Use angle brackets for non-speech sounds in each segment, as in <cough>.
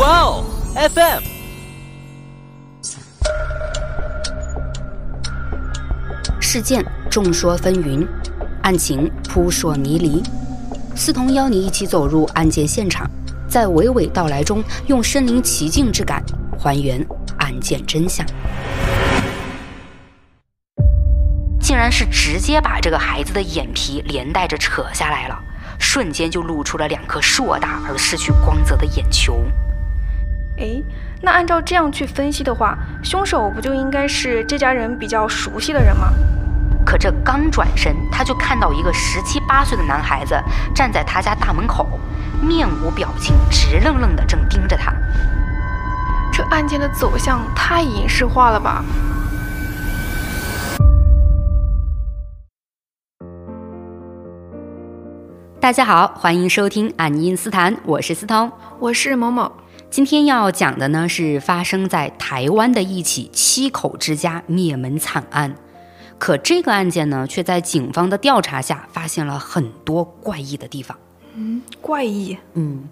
哇哦，FM。事件众说纷纭，案情扑朔迷离。思彤邀你一起走入案件现场，在娓娓道来中，用身临其境之感还原案件真相。竟然是直接把这个孩子的眼皮连带着扯下来了，瞬间就露出了两颗硕大而失去光泽的眼球。哎，那按照这样去分析的话，凶手不就应该是这家人比较熟悉的人吗？可这刚转身，他就看到一个十七八岁的男孩子站在他家大门口，面无表情，直愣愣的正盯着他。这案件的走向太影视化了吧？大家好，欢迎收听《爱因斯坦》，我是思彤，我是某某。今天要讲的呢是发生在台湾的一起七口之家灭门惨案。可这个案件呢，却在警方的调查下发现了很多怪异的地方。嗯，怪异。嗯，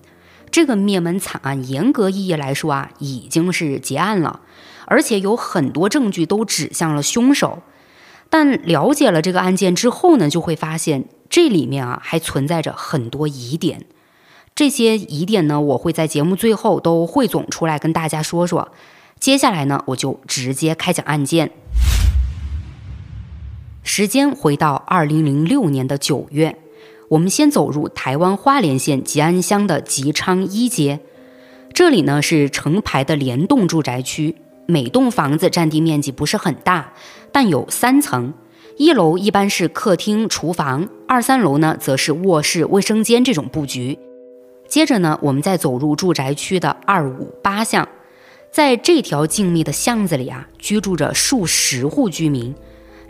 这个灭门惨案严格意义来说啊，已经是结案了，而且有很多证据都指向了凶手。但了解了这个案件之后呢，就会发现。这里面啊还存在着很多疑点，这些疑点呢，我会在节目最后都汇总出来跟大家说说。接下来呢，我就直接开讲案件。时间回到二零零六年的九月，我们先走入台湾花莲县吉安乡的吉昌一街，这里呢是成排的联动住宅区，每栋房子占地面积不是很大，但有三层。一楼一般是客厅、厨房，二三楼呢则是卧室、卫生间这种布局。接着呢，我们再走入住宅区的二五八巷，在这条静谧的巷子里啊，居住着数十户居民。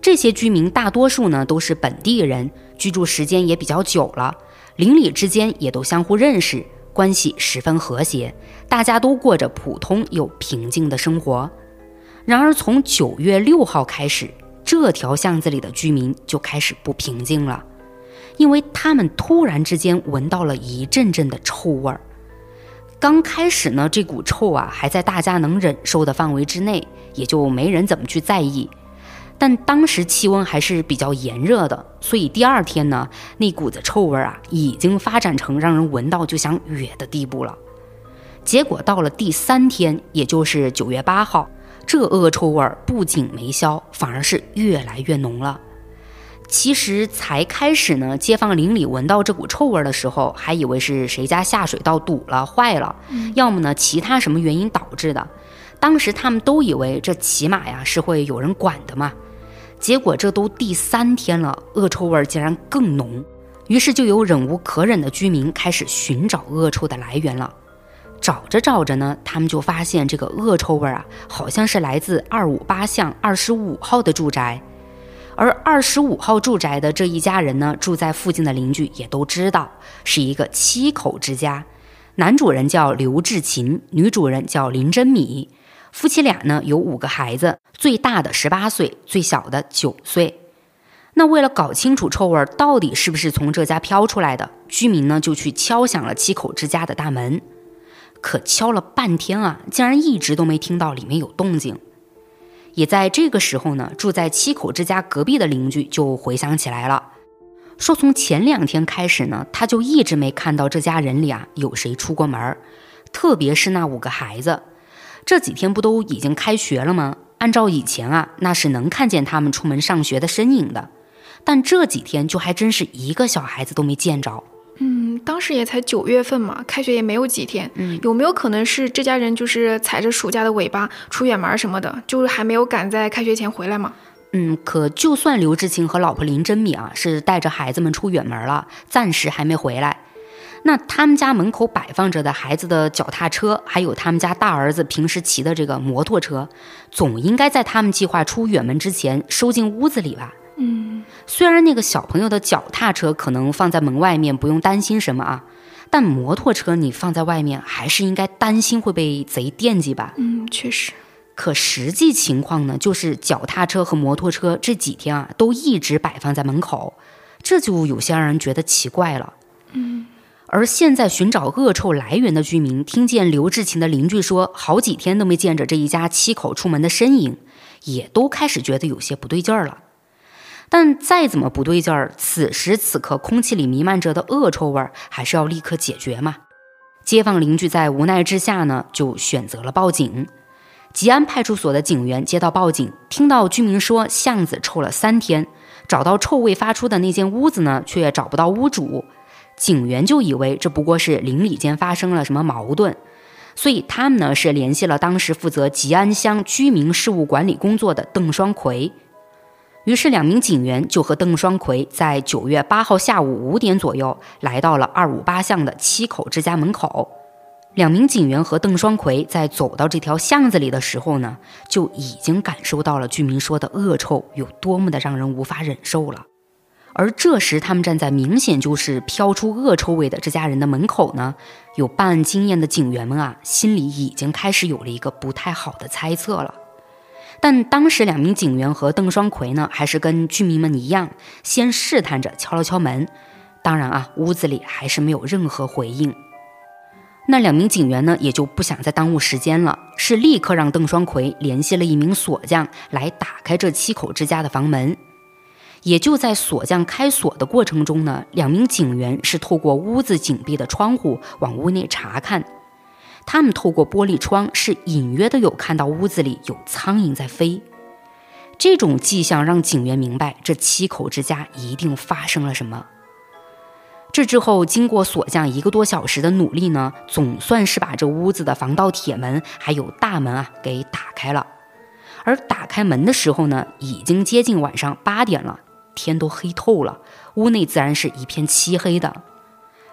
这些居民大多数呢都是本地人，居住时间也比较久了，邻里之间也都相互认识，关系十分和谐，大家都过着普通又平静的生活。然而，从九月六号开始。这条巷子里的居民就开始不平静了，因为他们突然之间闻到了一阵阵的臭味儿。刚开始呢，这股臭啊还在大家能忍受的范围之内，也就没人怎么去在意。但当时气温还是比较炎热的，所以第二天呢，那股子臭味啊已经发展成让人闻到就想哕的地步了。结果到了第三天，也就是九月八号。这恶臭味不仅没消，反而是越来越浓了。其实才开始呢，街坊邻里闻到这股臭味儿的时候，还以为是谁家下水道堵了坏了，要么呢其他什么原因导致的。当时他们都以为这起码呀是会有人管的嘛。结果这都第三天了，恶臭味儿竟然更浓。于是就有忍无可忍的居民开始寻找恶臭的来源了。找着找着呢，他们就发现这个恶臭味啊，好像是来自二五八巷二十五号的住宅。而二十五号住宅的这一家人呢，住在附近的邻居也都知道，是一个七口之家。男主人叫刘志勤，女主人叫林真米。夫妻俩呢有五个孩子，最大的十八岁，最小的九岁。那为了搞清楚臭味到底是不是从这家飘出来的，居民呢就去敲响了七口之家的大门。可敲了半天啊，竟然一直都没听到里面有动静。也在这个时候呢，住在七口之家隔壁的邻居就回想起来了，说从前两天开始呢，他就一直没看到这家人里啊有谁出过门特别是那五个孩子，这几天不都已经开学了吗？按照以前啊，那是能看见他们出门上学的身影的，但这几天就还真是一个小孩子都没见着。嗯，当时也才九月份嘛，开学也没有几天。嗯，有没有可能是这家人就是踩着暑假的尾巴出远门什么的，就是还没有赶在开学前回来嘛？嗯，可就算刘志清和老婆林真米啊是带着孩子们出远门了，暂时还没回来，那他们家门口摆放着的孩子的脚踏车，还有他们家大儿子平时骑的这个摩托车，总应该在他们计划出远门之前收进屋子里吧？嗯，虽然那个小朋友的脚踏车可能放在门外面不用担心什么啊，但摩托车你放在外面还是应该担心会被贼惦记吧？嗯，确实。可实际情况呢，就是脚踏车和摩托车这几天啊都一直摆放在门口，这就有些让人觉得奇怪了。嗯，而现在寻找恶臭来源的居民听见刘志勤的邻居说好几天都没见着这一家七口出门的身影，也都开始觉得有些不对劲儿了。但再怎么不对劲儿，此时此刻空气里弥漫着的恶臭味儿还是要立刻解决嘛。街坊邻居在无奈之下呢，就选择了报警。吉安派出所的警员接到报警，听到居民说巷子臭了三天，找到臭味发出的那间屋子呢，却找不到屋主。警员就以为这不过是邻里间发生了什么矛盾，所以他们呢是联系了当时负责吉安乡居民事务管理工作的邓双奎。于是两名警员就和邓双奎在九月八号下午五点左右来到了二五八巷的七口之家门口。两名警员和邓双奎在走到这条巷子里的时候呢，就已经感受到了居民说的恶臭有多么的让人无法忍受了。而这时，他们站在明显就是飘出恶臭味的这家人的门口呢，有办案经验的警员们啊，心里已经开始有了一个不太好的猜测了。但当时两名警员和邓双奎呢，还是跟居民们一样，先试探着敲了敲门。当然啊，屋子里还是没有任何回应。那两名警员呢，也就不想再耽误时间了，是立刻让邓双奎联系了一名锁匠来打开这七口之家的房门。也就在锁匠开锁的过程中呢，两名警员是透过屋子紧闭的窗户往屋内查看。他们透过玻璃窗是隐约的有看到屋子里有苍蝇在飞。这种迹象让警员明白，这七口之家一定发生了什么。这之后，经过锁匠一个多小时的努力呢，总算是把这屋子的防盗铁门还有大门啊给打开了。而打开门的时候呢，已经接近晚上八点了。天都黑透了，屋内自然是一片漆黑的。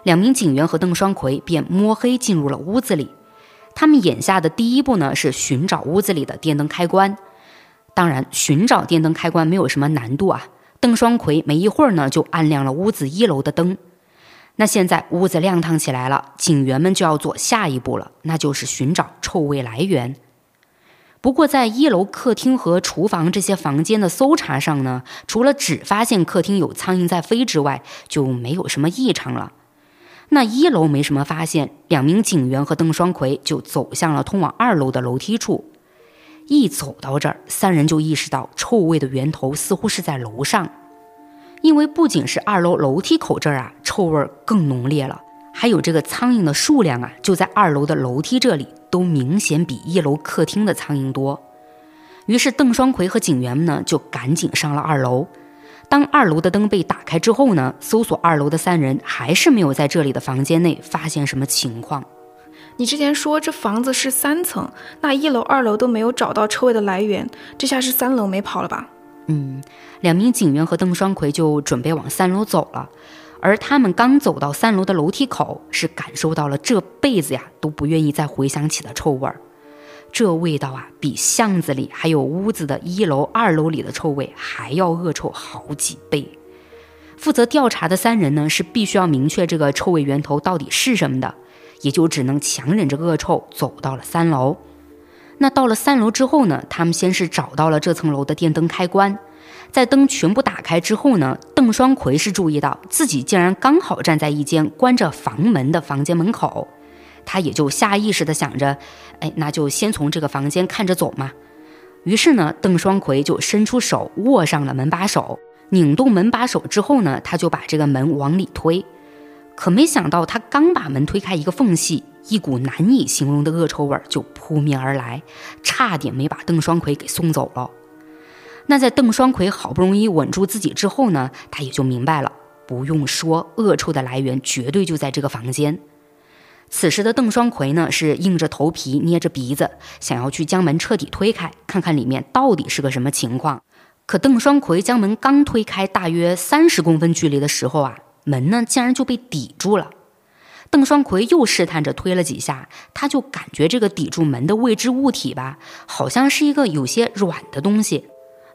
两名警员和邓双奎便摸黑进入了屋子里。他们眼下的第一步呢，是寻找屋子里的电灯开关。当然，寻找电灯开关没有什么难度啊。邓双奎没一会儿呢，就按亮了屋子一楼的灯。那现在屋子亮堂起来了，警员们就要做下一步了，那就是寻找臭味来源。不过，在一楼客厅和厨房这些房间的搜查上呢，除了只发现客厅有苍蝇在飞之外，就没有什么异常了。那一楼没什么发现，两名警员和邓双奎就走向了通往二楼的楼梯处。一走到这儿，三人就意识到臭味的源头似乎是在楼上，因为不仅是二楼楼梯口这儿啊，臭味更浓烈了，还有这个苍蝇的数量啊，就在二楼的楼梯这里。都明显比一楼客厅的苍蝇多，于是邓双奎和警员们呢就赶紧上了二楼。当二楼的灯被打开之后呢，搜索二楼的三人还是没有在这里的房间内发现什么情况。你之前说这房子是三层，那一楼、二楼都没有找到车位的来源，这下是三楼没跑了吧？嗯，两名警员和邓双奎就准备往三楼走了。而他们刚走到三楼的楼梯口，是感受到了这辈子呀都不愿意再回想起的臭味儿。这味道啊，比巷子里还有屋子的一楼、二楼里的臭味还要恶臭好几倍。负责调查的三人呢，是必须要明确这个臭味源头到底是什么的，也就只能强忍着恶臭走到了三楼。那到了三楼之后呢，他们先是找到了这层楼的电灯开关。在灯全部打开之后呢，邓双奎是注意到自己竟然刚好站在一间关着房门的房间门口，他也就下意识的想着，哎，那就先从这个房间看着走嘛。于是呢，邓双奎就伸出手握上了门把手，拧动门把手之后呢，他就把这个门往里推。可没想到，他刚把门推开一个缝隙，一股难以形容的恶臭味就扑面而来，差点没把邓双奎给送走了。那在邓双奎好不容易稳住自己之后呢，他也就明白了，不用说，恶臭的来源绝对就在这个房间。此时的邓双奎呢，是硬着头皮捏着鼻子，想要去将门彻底推开，看看里面到底是个什么情况。可邓双奎将门刚推开大约三十公分距离的时候啊，门呢竟然就被抵住了。邓双奎又试探着推了几下，他就感觉这个抵住门的未知物体吧，好像是一个有些软的东西。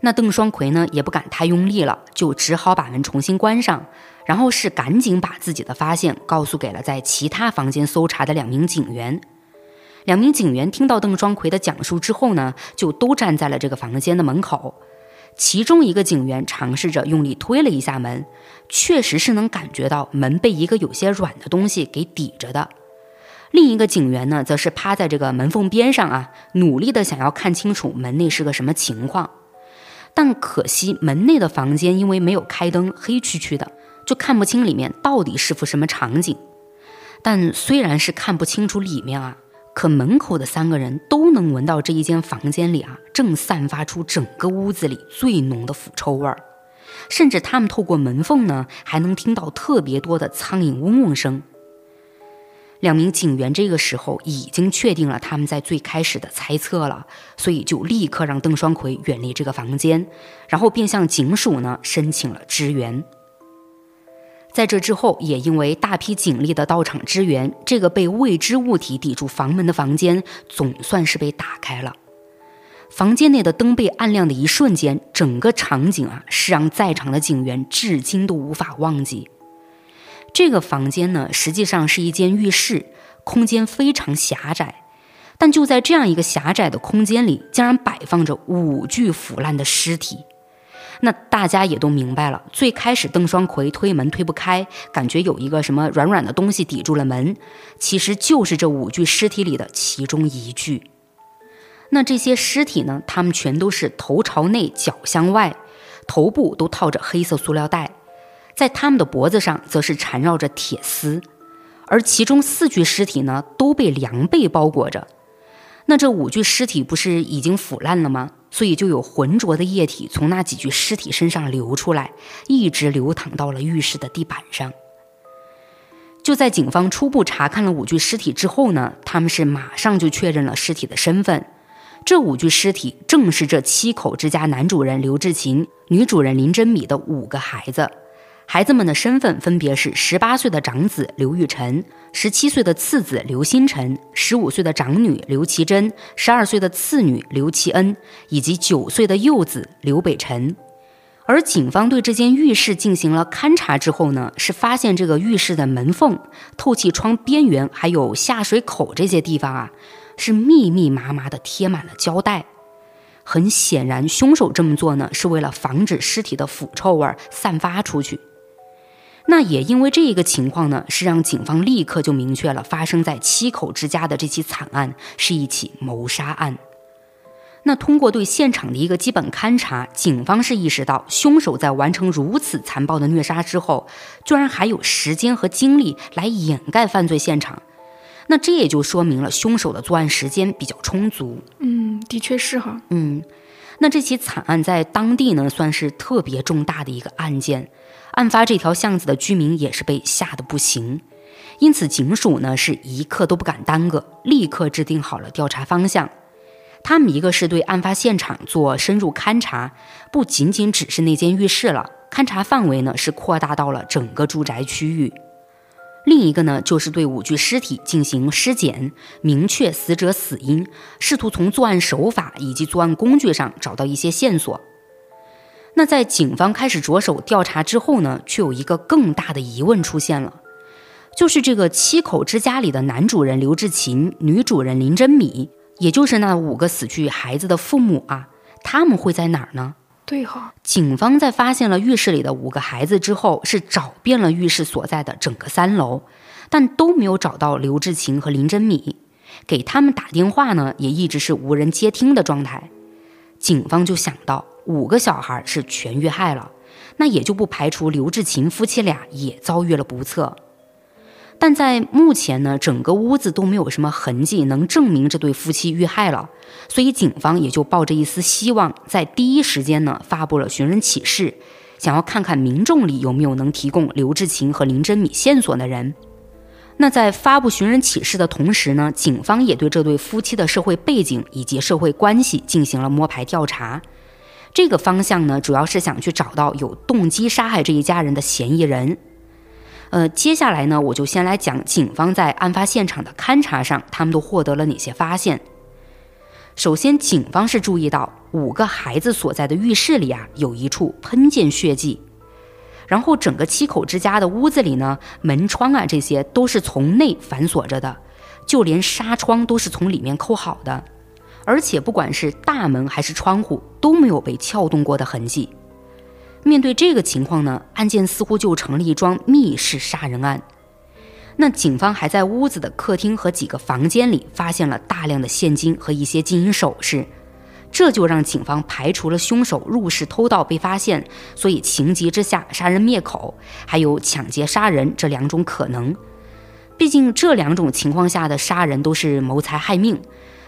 那邓双奎呢也不敢太用力了，就只好把门重新关上，然后是赶紧把自己的发现告诉给了在其他房间搜查的两名警员。两名警员听到邓双奎的讲述之后呢，就都站在了这个房间的门口。其中一个警员尝试着用力推了一下门，确实是能感觉到门被一个有些软的东西给抵着的。另一个警员呢，则是趴在这个门缝边上啊，努力的想要看清楚门内是个什么情况。但可惜门内的房间因为没有开灯，黑黢黢的，就看不清里面到底是幅什么场景。但虽然是看不清楚里面啊。可门口的三个人都能闻到这一间房间里啊，正散发出整个屋子里最浓的腐臭味儿，甚至他们透过门缝呢，还能听到特别多的苍蝇嗡嗡声。两名警员这个时候已经确定了他们在最开始的猜测了，所以就立刻让邓双奎远离这个房间，然后便向警署呢申请了支援。在这之后，也因为大批警力的到场支援，这个被未知物体抵住房门的房间总算是被打开了。房间内的灯被暗亮的一瞬间，整个场景啊，是让在场的警员至今都无法忘记。这个房间呢，实际上是一间浴室，空间非常狭窄，但就在这样一个狭窄的空间里，竟然摆放着五具腐烂的尸体。那大家也都明白了，最开始邓双奎推门推不开，感觉有一个什么软软的东西抵住了门，其实就是这五具尸体里的其中一具。那这些尸体呢？他们全都是头朝内、脚向外，头部都套着黑色塑料袋，在他们的脖子上则是缠绕着铁丝，而其中四具尸体呢，都被凉被包裹着。那这五具尸体不是已经腐烂了吗？所以就有浑浊的液体从那几具尸体身上流出来，一直流淌到了浴室的地板上。就在警方初步查看了五具尸体之后呢，他们是马上就确认了尸体的身份。这五具尸体正是这七口之家男主人刘志勤、女主人林真米的五个孩子。孩子们的身份分别是十八岁的长子刘玉辰。十七岁的次子刘星辰，十五岁的长女刘其珍，十二岁的次女刘其恩，以及九岁的幼子刘北辰。而警方对这间浴室进行了勘查之后呢，是发现这个浴室的门缝、透气窗边缘还有下水口这些地方啊，是密密麻麻的贴满了胶带。很显然，凶手这么做呢，是为了防止尸体的腐臭味散发出去。那也因为这一个情况呢，是让警方立刻就明确了发生在七口之家的这起惨案是一起谋杀案。那通过对现场的一个基本勘查，警方是意识到凶手在完成如此残暴的虐杀之后，居然还有时间和精力来掩盖犯罪现场。那这也就说明了凶手的作案时间比较充足。嗯，的确是哈。嗯，那这起惨案在当地呢，算是特别重大的一个案件。案发这条巷子的居民也是被吓得不行，因此警署呢是一刻都不敢耽搁，立刻制定好了调查方向。他们一个是对案发现场做深入勘查，不仅仅只是那间浴室了，勘查范围呢是扩大到了整个住宅区域。另一个呢就是对五具尸体进行尸检，明确死者死因，试图从作案手法以及作案工具上找到一些线索。那在警方开始着手调查之后呢，却有一个更大的疑问出现了，就是这个七口之家里的男主人刘志勤、女主人林真米，也就是那五个死去孩子的父母啊，他们会在哪儿呢？对哈，警方在发现了浴室里的五个孩子之后，是找遍了浴室所在的整个三楼，但都没有找到刘志勤和林真米，给他们打电话呢，也一直是无人接听的状态。警方就想到。五个小孩是全遇害了，那也就不排除刘志勤夫妻俩也遭遇了不测。但在目前呢，整个屋子都没有什么痕迹能证明这对夫妻遇害了，所以警方也就抱着一丝希望，在第一时间呢发布了寻人启事，想要看看民众里有没有能提供刘志勤和林真米线索的人。那在发布寻人启事的同时呢，警方也对这对夫妻的社会背景以及社会关系进行了摸排调查。这个方向呢，主要是想去找到有动机杀害这一家人的嫌疑人。呃，接下来呢，我就先来讲警方在案发现场的勘查上，他们都获得了哪些发现。首先，警方是注意到五个孩子所在的浴室里啊，有一处喷溅血迹。然后，整个七口之家的屋子里呢，门窗啊这些都是从内反锁着的，就连纱窗都是从里面扣好的。而且不管是大门还是窗户都没有被撬动过的痕迹。面对这个情况呢，案件似乎就成了一桩密室杀人案。那警方还在屋子的客厅和几个房间里发现了大量的现金和一些金银首饰，这就让警方排除了凶手入室偷盗被发现，所以情急之下杀人灭口，还有抢劫杀人这两种可能。毕竟这两种情况下的杀人都是谋财害命，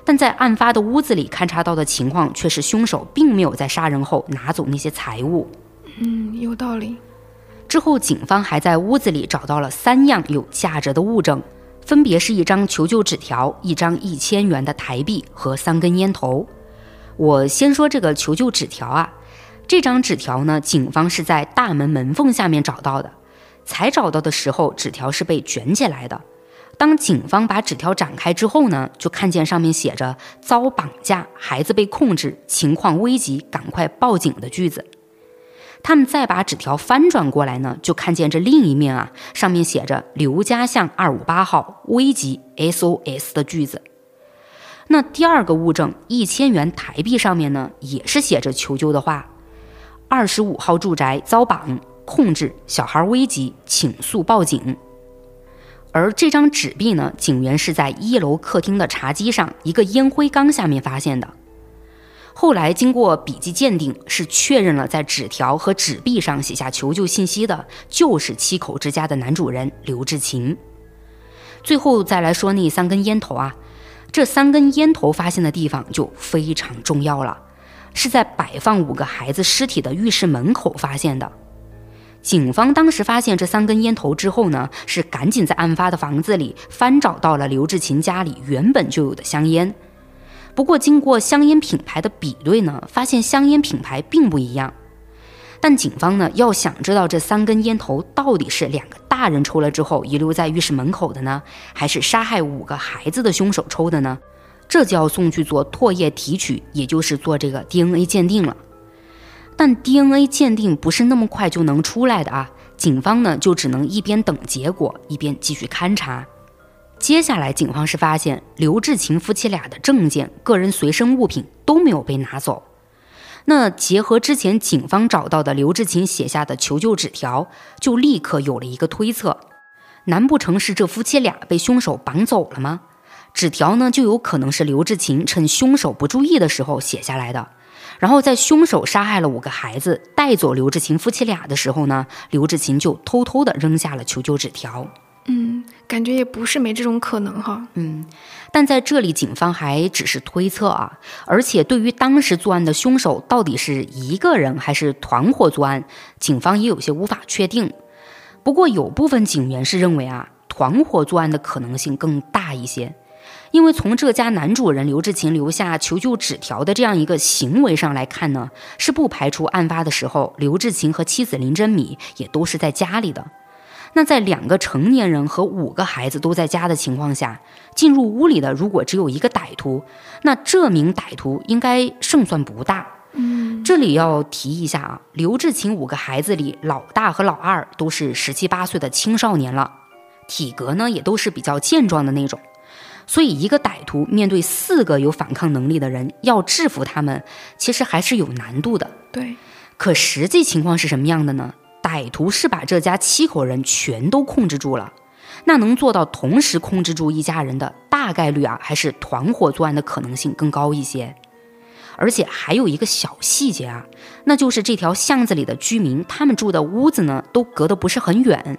但在案发的屋子里勘察到的情况却是凶手并没有在杀人后拿走那些财物。嗯，有道理。之后，警方还在屋子里找到了三样有价值的物证，分别是一张求救纸条、一张一千元的台币和三根烟头。我先说这个求救纸条啊，这张纸条呢，警方是在大门门缝下面找到的，才找到的时候，纸条是被卷起来的。当警方把纸条展开之后呢，就看见上面写着“遭绑架，孩子被控制，情况危急，赶快报警”的句子。他们再把纸条翻转过来呢，就看见这另一面啊，上面写着“刘家巷二五八号危急 SOS” 的句子。那第二个物证一千元台币上面呢，也是写着求救的话：“二十五号住宅遭绑控制，小孩危急，请速报警。”而这张纸币呢，警员是在一楼客厅的茶几上一个烟灰缸下面发现的。后来经过笔迹鉴定，是确认了在纸条和纸币上写下求救信息的，就是七口之家的男主人刘志勤。最后再来说那三根烟头啊，这三根烟头发现的地方就非常重要了，是在摆放五个孩子尸体的浴室门口发现的。警方当时发现这三根烟头之后呢，是赶紧在案发的房子里翻找到了刘志勤家里原本就有的香烟。不过，经过香烟品牌的比对呢，发现香烟品牌并不一样。但警方呢，要想知道这三根烟头到底是两个大人抽了之后遗留在浴室门口的呢，还是杀害五个孩子的凶手抽的呢？这就要送去做唾液提取，也就是做这个 DNA 鉴定了。但 DNA 鉴定不是那么快就能出来的啊，警方呢就只能一边等结果，一边继续勘查。接下来，警方是发现刘志勤夫妻俩的证件、个人随身物品都没有被拿走。那结合之前警方找到的刘志勤写下的求救纸条，就立刻有了一个推测：难不成是这夫妻俩被凶手绑走了吗？纸条呢，就有可能是刘志勤趁凶手不注意的时候写下来的。然后在凶手杀害了五个孩子，带走刘志勤夫妻俩的时候呢，刘志勤就偷偷的扔下了求救纸条。嗯，感觉也不是没这种可能哈。嗯，但在这里，警方还只是推测啊，而且对于当时作案的凶手到底是一个人还是团伙作案，警方也有些无法确定。不过有部分警员是认为啊，团伙作案的可能性更大一些，因为从这家男主人刘志勤留下求救纸条的这样一个行为上来看呢，是不排除案发的时候刘志勤和妻子林珍米也都是在家里的。那在两个成年人和五个孩子都在家的情况下，进入屋里的如果只有一个歹徒，那这名歹徒应该胜算不大。嗯，这里要提一下啊，刘志勤五个孩子里，老大和老二都是十七八岁的青少年了，体格呢也都是比较健壮的那种，所以一个歹徒面对四个有反抗能力的人，要制服他们，其实还是有难度的。对，可实际情况是什么样的呢？歹徒是把这家七口人全都控制住了，那能做到同时控制住一家人的大概率啊，还是团伙作案的可能性更高一些。而且还有一个小细节啊，那就是这条巷子里的居民，他们住的屋子呢，都隔得不是很远。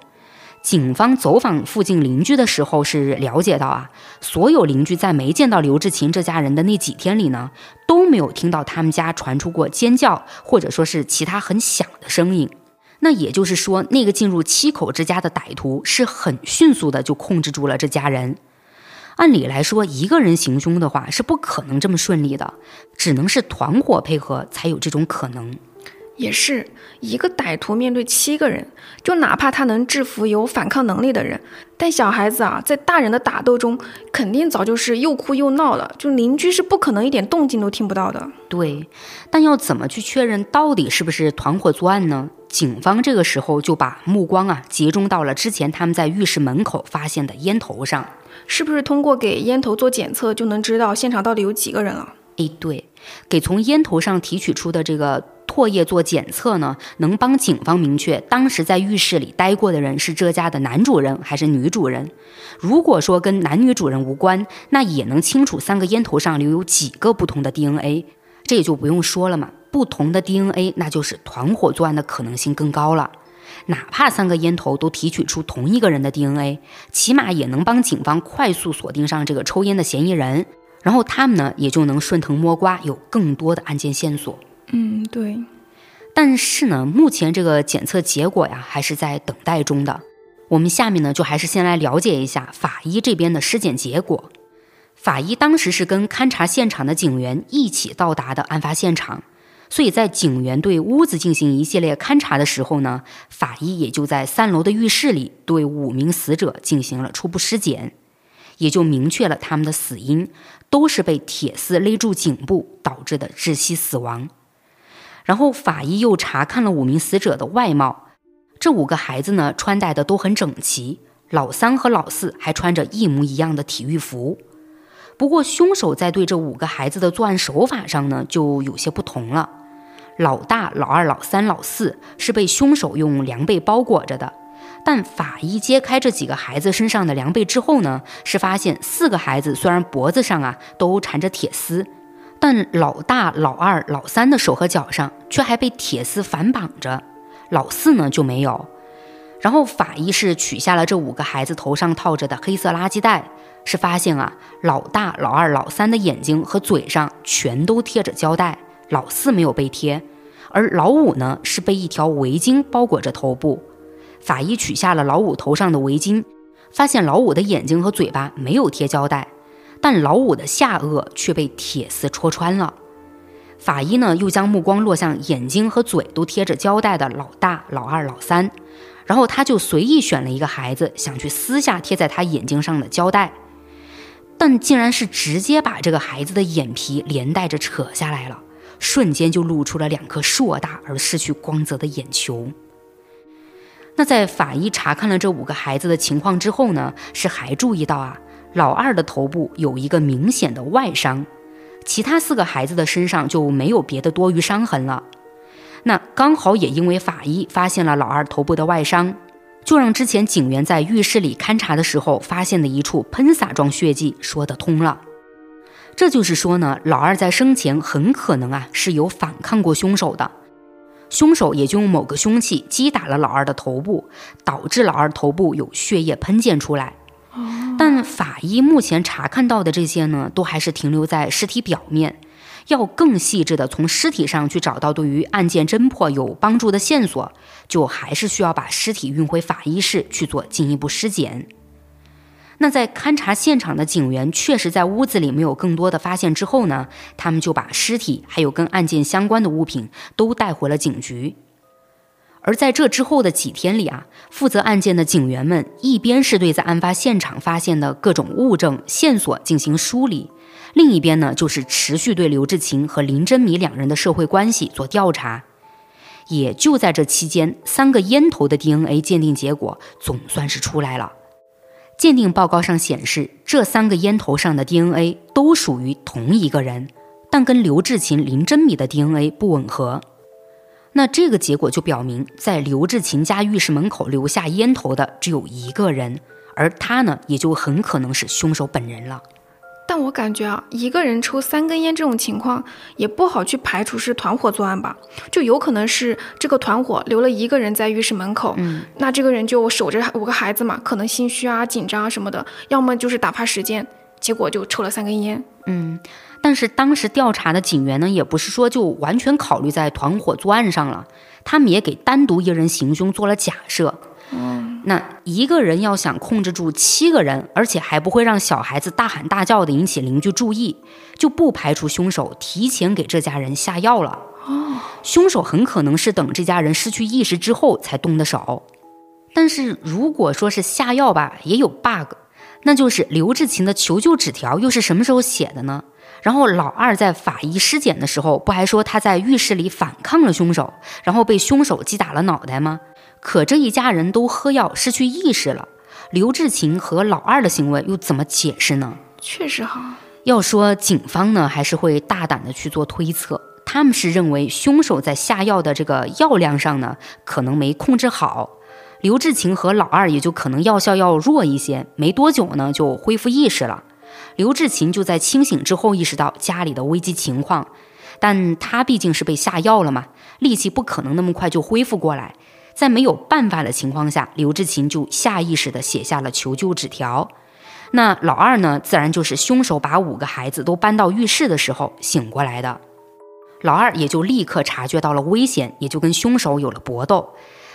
警方走访附近邻居的时候，是了解到啊，所有邻居在没见到刘志勤这家人的那几天里呢，都没有听到他们家传出过尖叫，或者说是其他很响的声音。那也就是说，那个进入七口之家的歹徒是很迅速的就控制住了这家人。按理来说，一个人行凶的话是不可能这么顺利的，只能是团伙配合才有这种可能。也是一个歹徒面对七个人，就哪怕他能制服有反抗能力的人，但小孩子啊，在大人的打斗中，肯定早就是又哭又闹了，就邻居是不可能一点动静都听不到的。对，但要怎么去确认到底是不是团伙作案呢？警方这个时候就把目光啊集中到了之前他们在浴室门口发现的烟头上，是不是通过给烟头做检测就能知道现场到底有几个人了？哎，对，给从烟头上提取出的这个唾液做检测呢，能帮警方明确当时在浴室里待过的人是这家的男主人还是女主人。如果说跟男女主人无关，那也能清楚三个烟头上留有几个不同的 DNA。这也就不用说了嘛，不同的 DNA，那就是团伙作案的可能性更高了。哪怕三个烟头都提取出同一个人的 DNA，起码也能帮警方快速锁定上这个抽烟的嫌疑人，然后他们呢也就能顺藤摸瓜，有更多的案件线索。嗯，对。但是呢，目前这个检测结果呀还是在等待中的。我们下面呢就还是先来了解一下法医这边的尸检结果。法医当时是跟勘察现场的警员一起到达的案发现场。所以在警员对屋子进行一系列勘查的时候呢，法医也就在三楼的浴室里对五名死者进行了初步尸检，也就明确了他们的死因都是被铁丝勒住颈部导致的窒息死亡。然后法医又查看了五名死者的外貌，这五个孩子呢穿戴的都很整齐，老三和老四还穿着一模一样的体育服。不过凶手在对这五个孩子的作案手法上呢就有些不同了。老大、老二、老三、老四是被凶手用凉被包裹着的，但法医揭开这几个孩子身上的凉被之后呢，是发现四个孩子虽然脖子上啊都缠着铁丝，但老大、老二、老三的手和脚上却还被铁丝反绑着，老四呢就没有。然后法医是取下了这五个孩子头上套着的黑色垃圾袋，是发现啊，老大、老二、老三的眼睛和嘴上全都贴着胶带。老四没有被贴，而老五呢是被一条围巾包裹着头部。法医取下了老五头上的围巾，发现老五的眼睛和嘴巴没有贴胶带，但老五的下颚却被铁丝戳穿了。法医呢又将目光落向眼睛和嘴都贴着胶带的老大、老二、老三，然后他就随意选了一个孩子，想去撕下贴在他眼睛上的胶带，但竟然是直接把这个孩子的眼皮连带着扯下来了。瞬间就露出了两颗硕大而失去光泽的眼球。那在法医查看了这五个孩子的情况之后呢，是还注意到啊，老二的头部有一个明显的外伤，其他四个孩子的身上就没有别的多余伤痕了。那刚好也因为法医发现了老二头部的外伤，就让之前警员在浴室里勘查的时候发现的一处喷洒状血迹说得通了。这就是说呢，老二在生前很可能啊是有反抗过凶手的，凶手也就用某个凶器击打了老二的头部，导致老二头部有血液喷溅出来。但法医目前查看到的这些呢，都还是停留在尸体表面，要更细致的从尸体上去找到对于案件侦破有帮助的线索，就还是需要把尸体运回法医室去做进一步尸检。那在勘察现场的警员确实在屋子里没有更多的发现之后呢，他们就把尸体还有跟案件相关的物品都带回了警局。而在这之后的几天里啊，负责案件的警员们一边是对在案发现场发现的各种物证线索进行梳理，另一边呢就是持续对刘志勤和林珍米两人的社会关系做调查。也就在这期间，三个烟头的 DNA 鉴定结果总算是出来了。鉴定报告上显示，这三个烟头上的 DNA 都属于同一个人，但跟刘志勤、林真米的 DNA 不吻合。那这个结果就表明，在刘志勤家浴室门口留下烟头的只有一个人，而他呢，也就很可能是凶手本人了。但我感觉啊，一个人抽三根烟这种情况也不好去排除是团伙作案吧，就有可能是这个团伙留了一个人在浴室门口，嗯，那这个人就守着五个孩子嘛，可能心虚啊、紧张啊什么的，要么就是打发时间，结果就抽了三根烟。嗯，但是当时调查的警员呢，也不是说就完全考虑在团伙作案上了，他们也给单独一人行凶做了假设。嗯，那一个人要想控制住七个人，而且还不会让小孩子大喊大叫的引起邻居注意，就不排除凶手提前给这家人下药了。哦，凶手很可能是等这家人失去意识之后才动的手。但是如果说是下药吧，也有 bug，那就是刘志勤的求救纸条又是什么时候写的呢？然后老二在法医尸检的时候，不还说他在浴室里反抗了凶手，然后被凶手击打了脑袋吗？可这一家人都喝药失去意识了，刘志勤和老二的行为又怎么解释呢？确实哈。要说警方呢，还是会大胆的去做推测，他们是认为凶手在下药的这个药量上呢，可能没控制好，刘志勤和老二也就可能药效要弱一些，没多久呢就恢复意识了。刘志勤就在清醒之后意识到家里的危机情况，但他毕竟是被下药了嘛，力气不可能那么快就恢复过来。在没有办法的情况下，刘志勤就下意识地写下了求救纸条。那老二呢，自然就是凶手把五个孩子都搬到浴室的时候醒过来的。老二也就立刻察觉到了危险，也就跟凶手有了搏斗，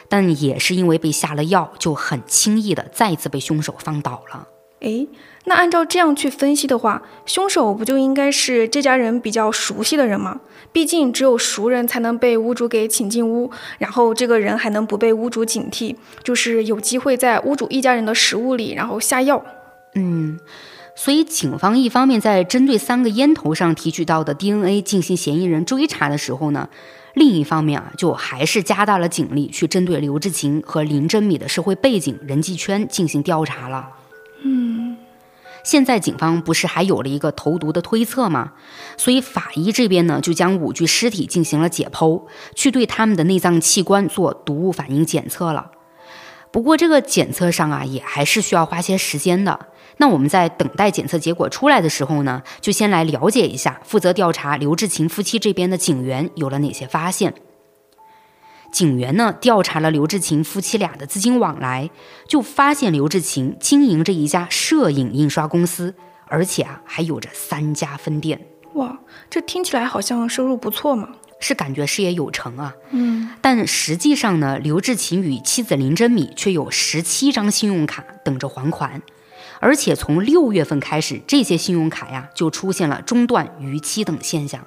但也是因为被下了药，就很轻易的再次被凶手放倒了。诶，那按照这样去分析的话，凶手不就应该是这家人比较熟悉的人吗？毕竟只有熟人才能被屋主给请进屋，然后这个人还能不被屋主警惕，就是有机会在屋主一家人的食物里然后下药。嗯，所以警方一方面在针对三个烟头上提取到的 DNA 进行嫌疑人追查的时候呢，另一方面啊，就还是加大了警力去针对刘志勤和林真米的社会背景、人际圈进行调查了。现在警方不是还有了一个投毒的推测吗？所以法医这边呢，就将五具尸体进行了解剖，去对他们的内脏器官做毒物反应检测了。不过这个检测上啊，也还是需要花些时间的。那我们在等待检测结果出来的时候呢，就先来了解一下负责调查刘志勤夫妻这边的警员有了哪些发现。警员呢调查了刘志勤夫妻俩的资金往来，就发现刘志勤经营着一家摄影印刷公司，而且啊还有着三家分店。哇，这听起来好像收入不错嘛，是感觉事业有成啊。嗯，但实际上呢，刘志勤与妻子林真米却有十七张信用卡等着还款，而且从六月份开始，这些信用卡呀就出现了中断、逾期等现象。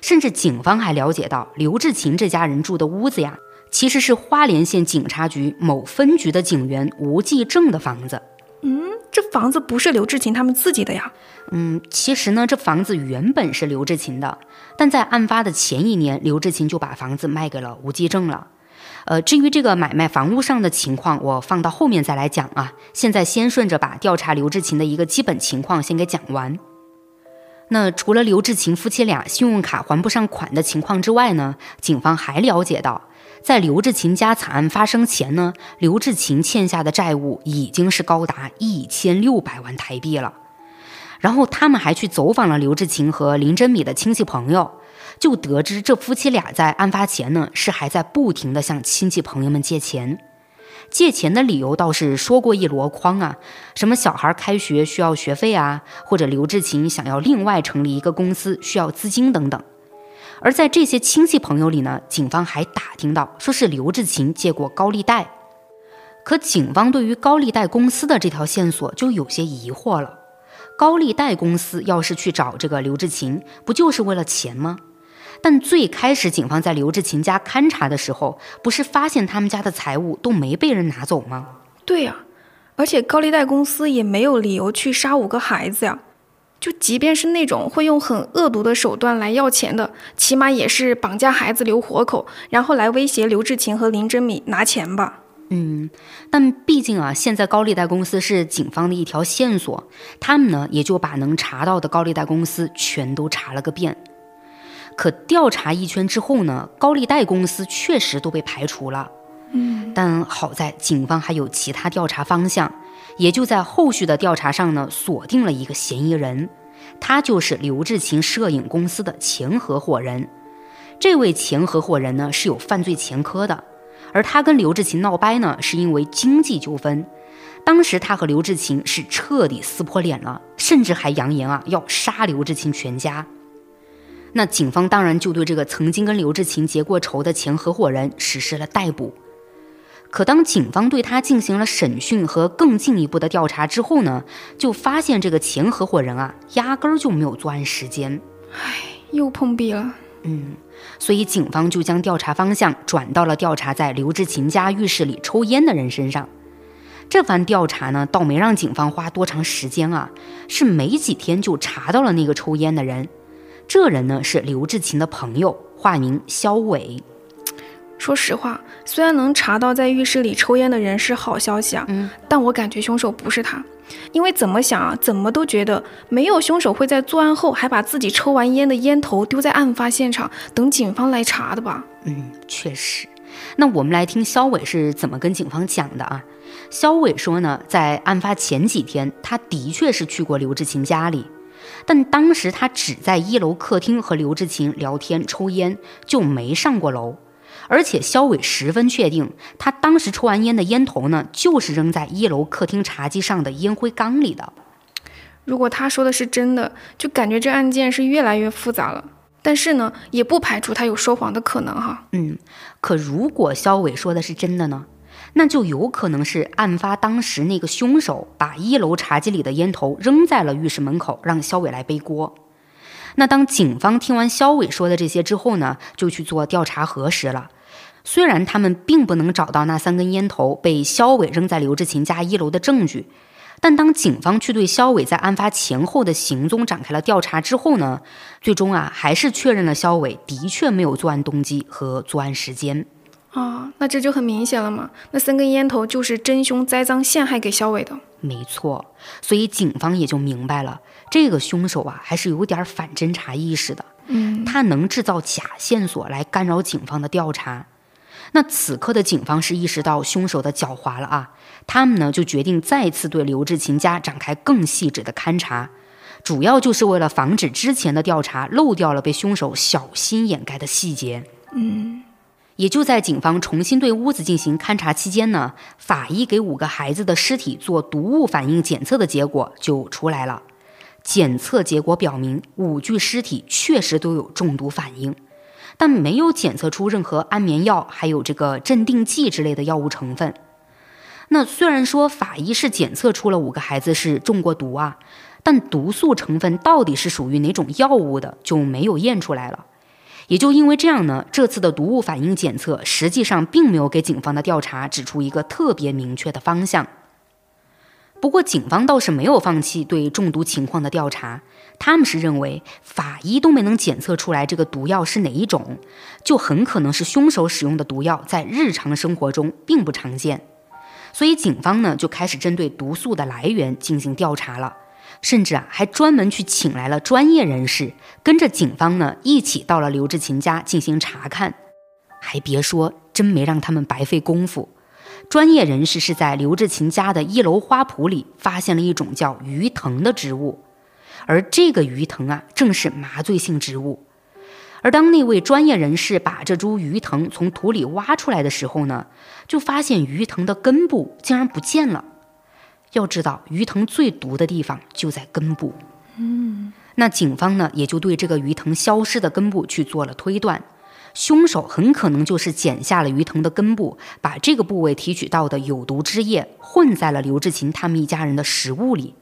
甚至警方还了解到，刘志勤这家人住的屋子呀，其实是花莲县警察局某分局的警员吴继正的房子。嗯，这房子不是刘志勤他们自己的呀？嗯，其实呢，这房子原本是刘志勤的，但在案发的前一年，刘志勤就把房子卖给了吴继正了。呃，至于这个买卖房屋上的情况，我放到后面再来讲啊。现在先顺着把调查刘志勤的一个基本情况先给讲完。那除了刘志勤夫妻俩信用卡还不上款的情况之外呢，警方还了解到，在刘志勤家惨案发生前呢，刘志勤欠下的债务已经是高达一千六百万台币了。然后他们还去走访了刘志勤和林真米的亲戚朋友，就得知这夫妻俩在案发前呢是还在不停的向亲戚朋友们借钱。借钱的理由倒是说过一箩筐啊，什么小孩开学需要学费啊，或者刘志勤想要另外成立一个公司需要资金等等。而在这些亲戚朋友里呢，警方还打听到说是刘志勤借过高利贷。可警方对于高利贷公司的这条线索就有些疑惑了。高利贷公司要是去找这个刘志勤，不就是为了钱吗？但最开始，警方在刘志勤家勘查的时候，不是发现他们家的财物都没被人拿走吗？对呀，而且高利贷公司也没有理由去杀五个孩子呀。就即便是那种会用很恶毒的手段来要钱的，起码也是绑架孩子留活口，然后来威胁刘志勤和林真米拿钱吧。嗯，但毕竟啊，现在高利贷公司是警方的一条线索，他们呢也就把能查到的高利贷公司全都查了个遍。可调查一圈之后呢，高利贷公司确实都被排除了。嗯，但好在警方还有其他调查方向，也就在后续的调查上呢，锁定了一个嫌疑人，他就是刘志勤摄影公司的前合伙人。这位前合伙人呢是有犯罪前科的，而他跟刘志勤闹掰呢，是因为经济纠纷。当时他和刘志勤是彻底撕破脸了，甚至还扬言啊要杀刘志勤全家。那警方当然就对这个曾经跟刘志勤结过仇的前合伙人实施了逮捕。可当警方对他进行了审讯和更进一步的调查之后呢，就发现这个前合伙人啊，压根儿就没有作案时间。唉，又碰壁了。嗯，所以警方就将调查方向转到了调查在刘志勤家浴室里抽烟的人身上。这番调查呢，倒没让警方花多长时间啊，是没几天就查到了那个抽烟的人。这人呢是刘志勤的朋友，化名肖伟。说实话，虽然能查到在浴室里抽烟的人是好消息啊，嗯，但我感觉凶手不是他，因为怎么想啊，怎么都觉得没有凶手会在作案后还把自己抽完烟的烟头丢在案发现场，等警方来查的吧？嗯，确实。那我们来听肖伟是怎么跟警方讲的啊？肖伟说呢，在案发前几天，他的确是去过刘志勤家里，但当时他只在一楼客厅和刘志勤聊天抽烟，就没上过楼。而且肖伟十分确定，他当时抽完烟的烟头呢，就是扔在一楼客厅茶几上的烟灰缸里的。如果他说的是真的，就感觉这案件是越来越复杂了。但是呢，也不排除他有说谎的可能哈。嗯，可如果肖伟说的是真的呢，那就有可能是案发当时那个凶手把一楼茶几里的烟头扔在了浴室门口，让肖伟来背锅。那当警方听完肖伟说的这些之后呢，就去做调查核实了。虽然他们并不能找到那三根烟头被肖伟扔在刘志勤家一楼的证据，但当警方去对肖伟在案发前后的行踪展开了调查之后呢，最终啊还是确认了肖伟的确没有作案动机和作案时间。啊，那这就很明显了嘛，那三根烟头就是真凶栽赃陷害给肖伟的。没错，所以警方也就明白了，这个凶手啊还是有点反侦查意识的。嗯，他能制造假线索来干扰警方的调查。那此刻的警方是意识到凶手的狡猾了啊，他们呢就决定再次对刘志勤家展开更细致的勘查，主要就是为了防止之前的调查漏掉了被凶手小心掩盖的细节。嗯，也就在警方重新对屋子进行勘查期间呢，法医给五个孩子的尸体做毒物反应检测的结果就出来了，检测结果表明五具尸体确实都有中毒反应。但没有检测出任何安眠药，还有这个镇定剂之类的药物成分。那虽然说法医是检测出了五个孩子是中过毒啊，但毒素成分到底是属于哪种药物的就没有验出来了。也就因为这样呢，这次的毒物反应检测实际上并没有给警方的调查指出一个特别明确的方向。不过，警方倒是没有放弃对中毒情况的调查。他们是认为，法医都没能检测出来这个毒药是哪一种，就很可能是凶手使用的毒药，在日常生活中并不常见。所以，警方呢就开始针对毒素的来源进行调查了，甚至啊还专门去请来了专业人士，跟着警方呢一起到了刘志勤家进行查看。还别说，真没让他们白费功夫。专业人士是在刘志勤家的一楼花圃里发现了一种叫鱼藤的植物，而这个鱼藤啊，正是麻醉性植物。而当那位专业人士把这株鱼藤从土里挖出来的时候呢，就发现鱼藤的根部竟然不见了。要知道，鱼藤最毒的地方就在根部。嗯，那警方呢，也就对这个鱼藤消失的根部去做了推断。凶手很可能就是剪下了鱼藤的根部，把这个部位提取到的有毒汁液混在了刘志勤他们一家人的食物里。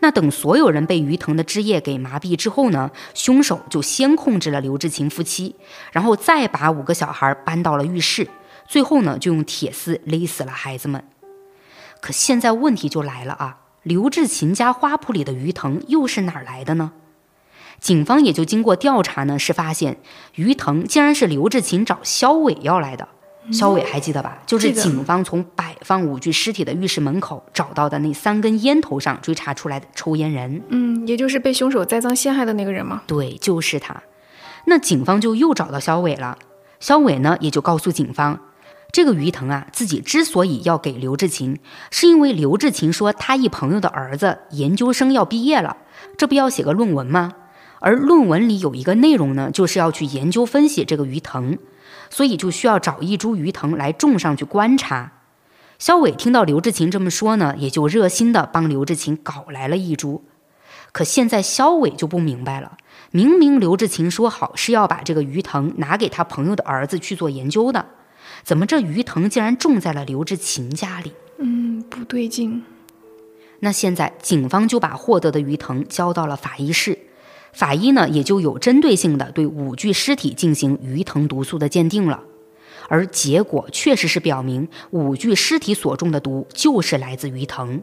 那等所有人被鱼藤的汁液给麻痹之后呢，凶手就先控制了刘志勤夫妻，然后再把五个小孩搬到了浴室，最后呢就用铁丝勒死了孩子们。可现在问题就来了啊，刘志勤家花圃里的鱼藤又是哪儿来的呢？警方也就经过调查呢，是发现鱼藤竟然是刘志勤找肖伟要来的。肖伟还记得吧？就是警方从摆放五具尸体的浴室门口找到的那三根烟头上追查出来的抽烟人。嗯，也就是被凶手栽赃陷害的那个人吗？对，就是他。那警方就又找到肖伟了。肖伟呢，也就告诉警方，这个于腾啊，自己之所以要给刘志勤，是因为刘志勤说他一朋友的儿子研究生要毕业了，这不要写个论文吗？而论文里有一个内容呢，就是要去研究分析这个鱼藤，所以就需要找一株鱼藤来种上去观察。肖伟听到刘志勤这么说呢，也就热心的帮刘志勤搞来了一株。可现在肖伟就不明白了，明明刘志勤说好是要把这个鱼藤拿给他朋友的儿子去做研究的，怎么这鱼藤竟然种在了刘志勤家里？嗯，不对劲。那现在警方就把获得的鱼藤交到了法医室。法医呢，也就有针对性的对五具尸体进行鱼藤毒素的鉴定了，而结果确实是表明五具尸体所中的毒就是来自鱼藤。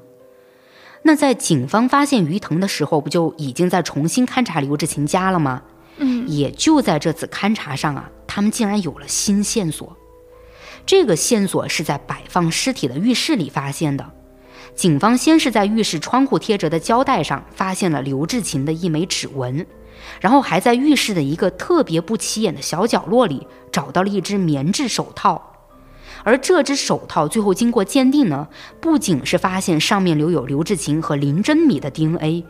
那在警方发现鱼藤的时候，不就已经在重新勘察刘志勤家了吗？嗯，也就在这次勘察上啊，他们竟然有了新线索。这个线索是在摆放尸体的浴室里发现的。警方先是在浴室窗户贴着的胶带上发现了刘志勤的一枚指纹，然后还在浴室的一个特别不起眼的小角落里找到了一只棉质手套。而这只手套最后经过鉴定呢，不仅是发现上面留有刘志勤和林真米的 DNA，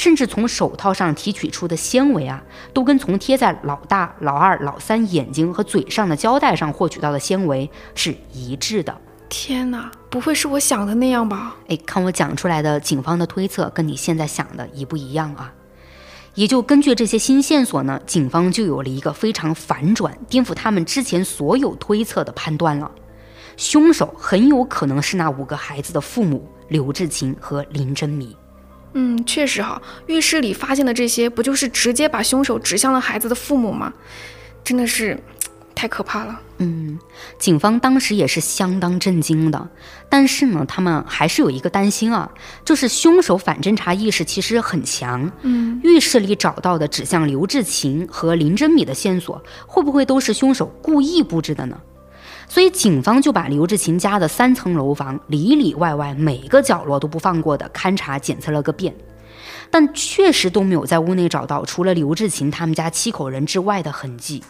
甚至从手套上提取出的纤维啊，都跟从贴在老大、老二、老三眼睛和嘴上的胶带上获取到的纤维是一致的。天哪，不会是我想的那样吧？哎，看我讲出来的警方的推测跟你现在想的一不一样啊？也就根据这些新线索呢，警方就有了一个非常反转、颠覆他们之前所有推测的判断了。凶手很有可能是那五个孩子的父母刘志勤和林真米。嗯，确实哈，浴室里发现的这些不就是直接把凶手指向了孩子的父母吗？真的是太可怕了。嗯，警方当时也是相当震惊的，但是呢，他们还是有一个担心啊，就是凶手反侦查意识其实很强。嗯，浴室里找到的指向刘志勤和林真米的线索，会不会都是凶手故意布置的呢？所以警方就把刘志勤家的三层楼房里里外外每个角落都不放过的勘察检测了个遍，但确实都没有在屋内找到除了刘志勤他们家七口人之外的痕迹。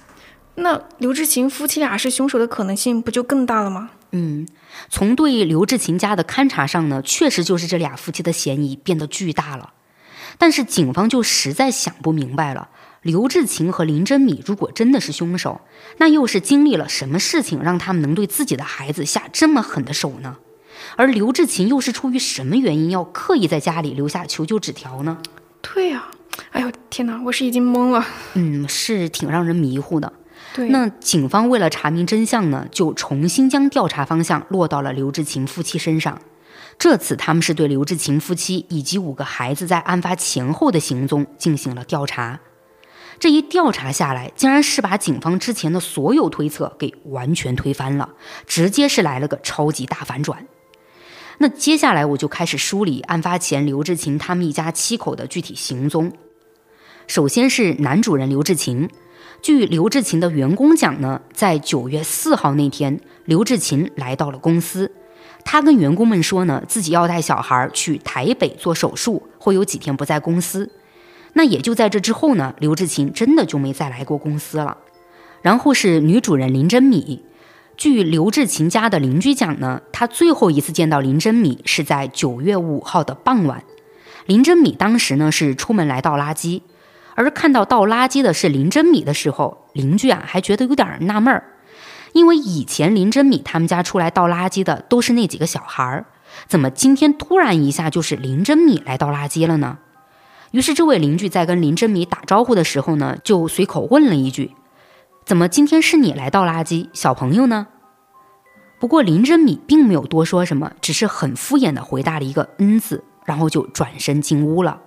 那刘志勤夫妻俩是凶手的可能性不就更大了吗？嗯，从对刘志勤家的勘察上呢，确实就是这俩夫妻的嫌疑变得巨大了。但是警方就实在想不明白了。刘志勤和林真米如果真的是凶手，那又是经历了什么事情让他们能对自己的孩子下这么狠的手呢？而刘志勤又是出于什么原因要刻意在家里留下求救纸条呢？对呀，哎呦天哪，我是已经懵了。<laughs> 嗯，是挺让人迷糊的。对，那警方为了查明真相呢，就重新将调查方向落到了刘志勤夫妻身上。这次他们是对刘志勤夫妻以及五个孩子在案发前后的行踪进行了调查。这一调查下来，竟然是把警方之前的所有推测给完全推翻了，直接是来了个超级大反转。那接下来我就开始梳理案发前刘志勤他们一家七口的具体行踪。首先是男主人刘志勤，据刘志勤的员工讲呢，在九月四号那天，刘志勤来到了公司，他跟员工们说呢，自己要带小孩去台北做手术，会有几天不在公司。那也就在这之后呢，刘志勤真的就没再来过公司了。然后是女主人林真米，据刘志勤家的邻居讲呢，他最后一次见到林真米是在九月五号的傍晚。林真米当时呢是出门来倒垃圾，而看到倒垃圾的是林真米的时候，邻居啊还觉得有点纳闷儿，因为以前林真米他们家出来倒垃圾的都是那几个小孩儿，怎么今天突然一下就是林真米来倒垃圾了呢？于是，这位邻居在跟林真米打招呼的时候呢，就随口问了一句：“怎么今天是你来倒垃圾？小朋友呢？”不过林真米并没有多说什么，只是很敷衍地回答了一个“嗯”字，然后就转身进屋了。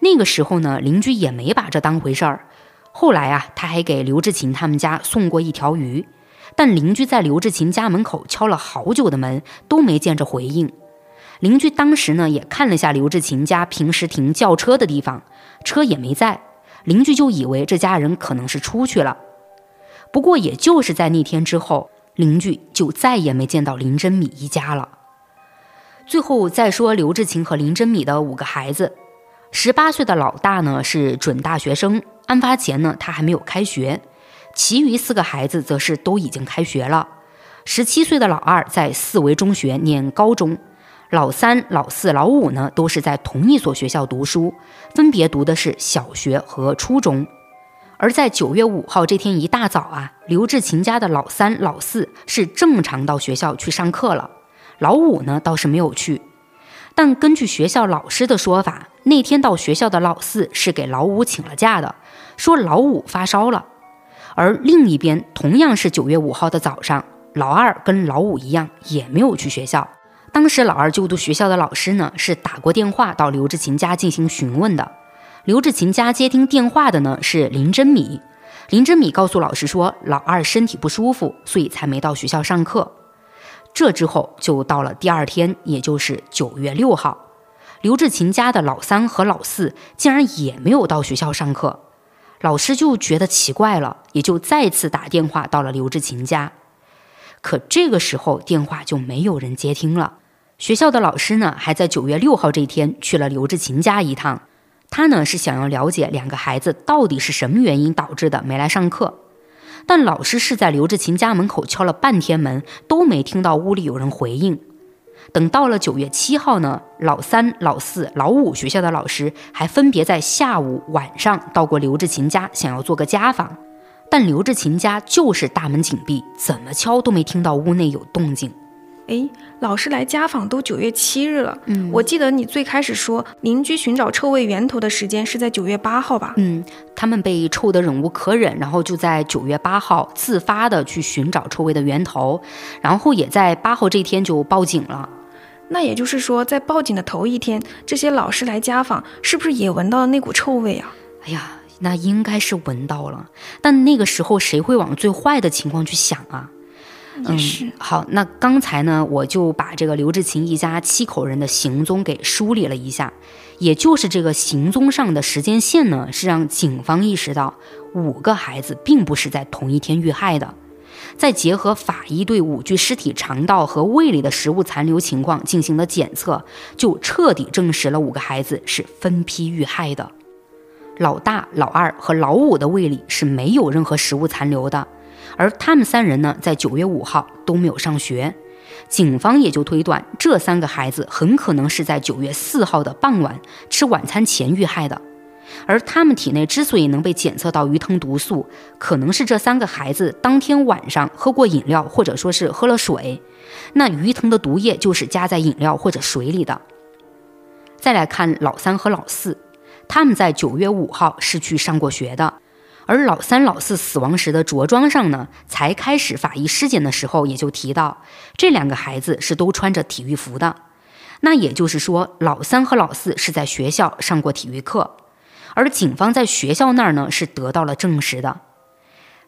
那个时候呢，邻居也没把这当回事儿。后来啊，他还给刘志勤他们家送过一条鱼，但邻居在刘志勤家门口敲了好久的门，都没见着回应。邻居当时呢也看了下刘志勤家平时停轿车的地方，车也没在，邻居就以为这家人可能是出去了。不过也就是在那天之后，邻居就再也没见到林真米一家了。最后再说刘志勤和林真米的五个孩子，十八岁的老大呢是准大学生，案发前呢他还没有开学，其余四个孩子则是都已经开学了。十七岁的老二在四维中学念高中。老三、老四、老五呢，都是在同一所学校读书，分别读的是小学和初中。而在九月五号这天一大早啊，刘志勤家的老三、老四是正常到学校去上课了，老五呢倒是没有去。但根据学校老师的说法，那天到学校的老四是给老五请了假的，说老五发烧了。而另一边，同样是九月五号的早上，老二跟老五一样也没有去学校。当时老二就读学校的老师呢，是打过电话到刘志勤家进行询问的。刘志勤家接听电话的呢是林真米，林真米告诉老师说老二身体不舒服，所以才没到学校上课。这之后就到了第二天，也就是九月六号，刘志勤家的老三和老四竟然也没有到学校上课，老师就觉得奇怪了，也就再次打电话到了刘志勤家。可这个时候电话就没有人接听了。学校的老师呢，还在九月六号这一天去了刘志勤家一趟。他呢是想要了解两个孩子到底是什么原因导致的没来上课。但老师是在刘志勤家门口敲了半天门，都没听到屋里有人回应。等到了九月七号呢，老三、老四、老五学校的老师还分别在下午、晚上到过刘志勤家，想要做个家访。但刘志勤家就是大门紧闭，怎么敲都没听到屋内有动静。哎，老师来家访都九月七日了。嗯，我记得你最开始说邻居寻找臭味源头的时间是在九月八号吧？嗯，他们被臭得忍无可忍，然后就在九月八号自发的去寻找臭味的源头，然后也在八号这天就报警了。那也就是说，在报警的头一天，这些老师来家访，是不是也闻到了那股臭味啊？哎呀，那应该是闻到了，但那个时候谁会往最坏的情况去想啊？嗯，是好。那刚才呢，我就把这个刘志勤一家七口人的行踪给梳理了一下，也就是这个行踪上的时间线呢，是让警方意识到五个孩子并不是在同一天遇害的。再结合法医对五具尸体肠道和胃里的食物残留情况进行了检测，就彻底证实了五个孩子是分批遇害的。老大、老二和老五的胃里是没有任何食物残留的。而他们三人呢，在九月五号都没有上学，警方也就推断这三个孩子很可能是在九月四号的傍晚吃晚餐前遇害的。而他们体内之所以能被检测到鱼藤毒素，可能是这三个孩子当天晚上喝过饮料，或者说是喝了水，那鱼藤的毒液就是加在饮料或者水里的。再来看老三和老四，他们在九月五号是去上过学的。而老三、老四死亡时的着装上呢，才开始法医尸检的时候，也就提到这两个孩子是都穿着体育服的。那也就是说，老三和老四是在学校上过体育课，而警方在学校那儿呢是得到了证实的。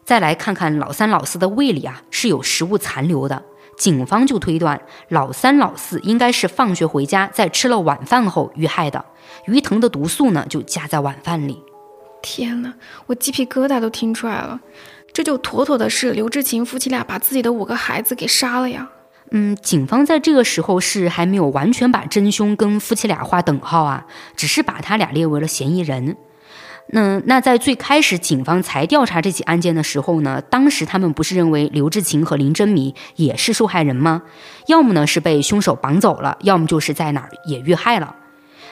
再来看看老三、老四的胃里啊是有食物残留的，警方就推断老三、老四应该是放学回家，在吃了晚饭后遇害的。鱼藤的毒素呢就加在晚饭里。天哪，我鸡皮疙瘩都听出来了，这就妥妥的是刘志勤夫妻俩把自己的五个孩子给杀了呀。嗯，警方在这个时候是还没有完全把真凶跟夫妻俩划等号啊，只是把他俩列为了嫌疑人。那那在最开始警方才调查这起案件的时候呢，当时他们不是认为刘志勤和林珍米也是受害人吗？要么呢是被凶手绑走了，要么就是在哪儿也遇害了。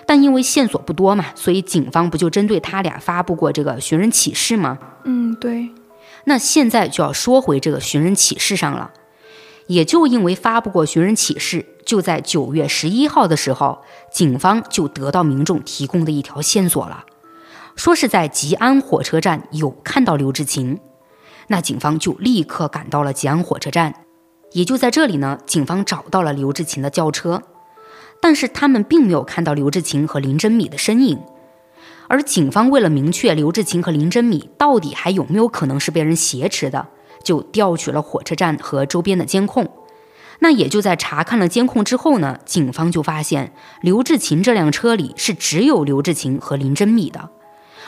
但因为线索不多嘛，所以警方不就针对他俩发布过这个寻人启事吗？嗯，对。那现在就要说回这个寻人启事上了。也就因为发布过寻人启事，就在九月十一号的时候，警方就得到民众提供的一条线索了，说是在吉安火车站有看到刘志勤。那警方就立刻赶到了吉安火车站，也就在这里呢，警方找到了刘志勤的轿车。但是他们并没有看到刘志勤和林真米的身影，而警方为了明确刘志勤和林真米到底还有没有可能是被人挟持的，就调取了火车站和周边的监控。那也就在查看了监控之后呢，警方就发现刘志勤这辆车里是只有刘志勤和林真米的，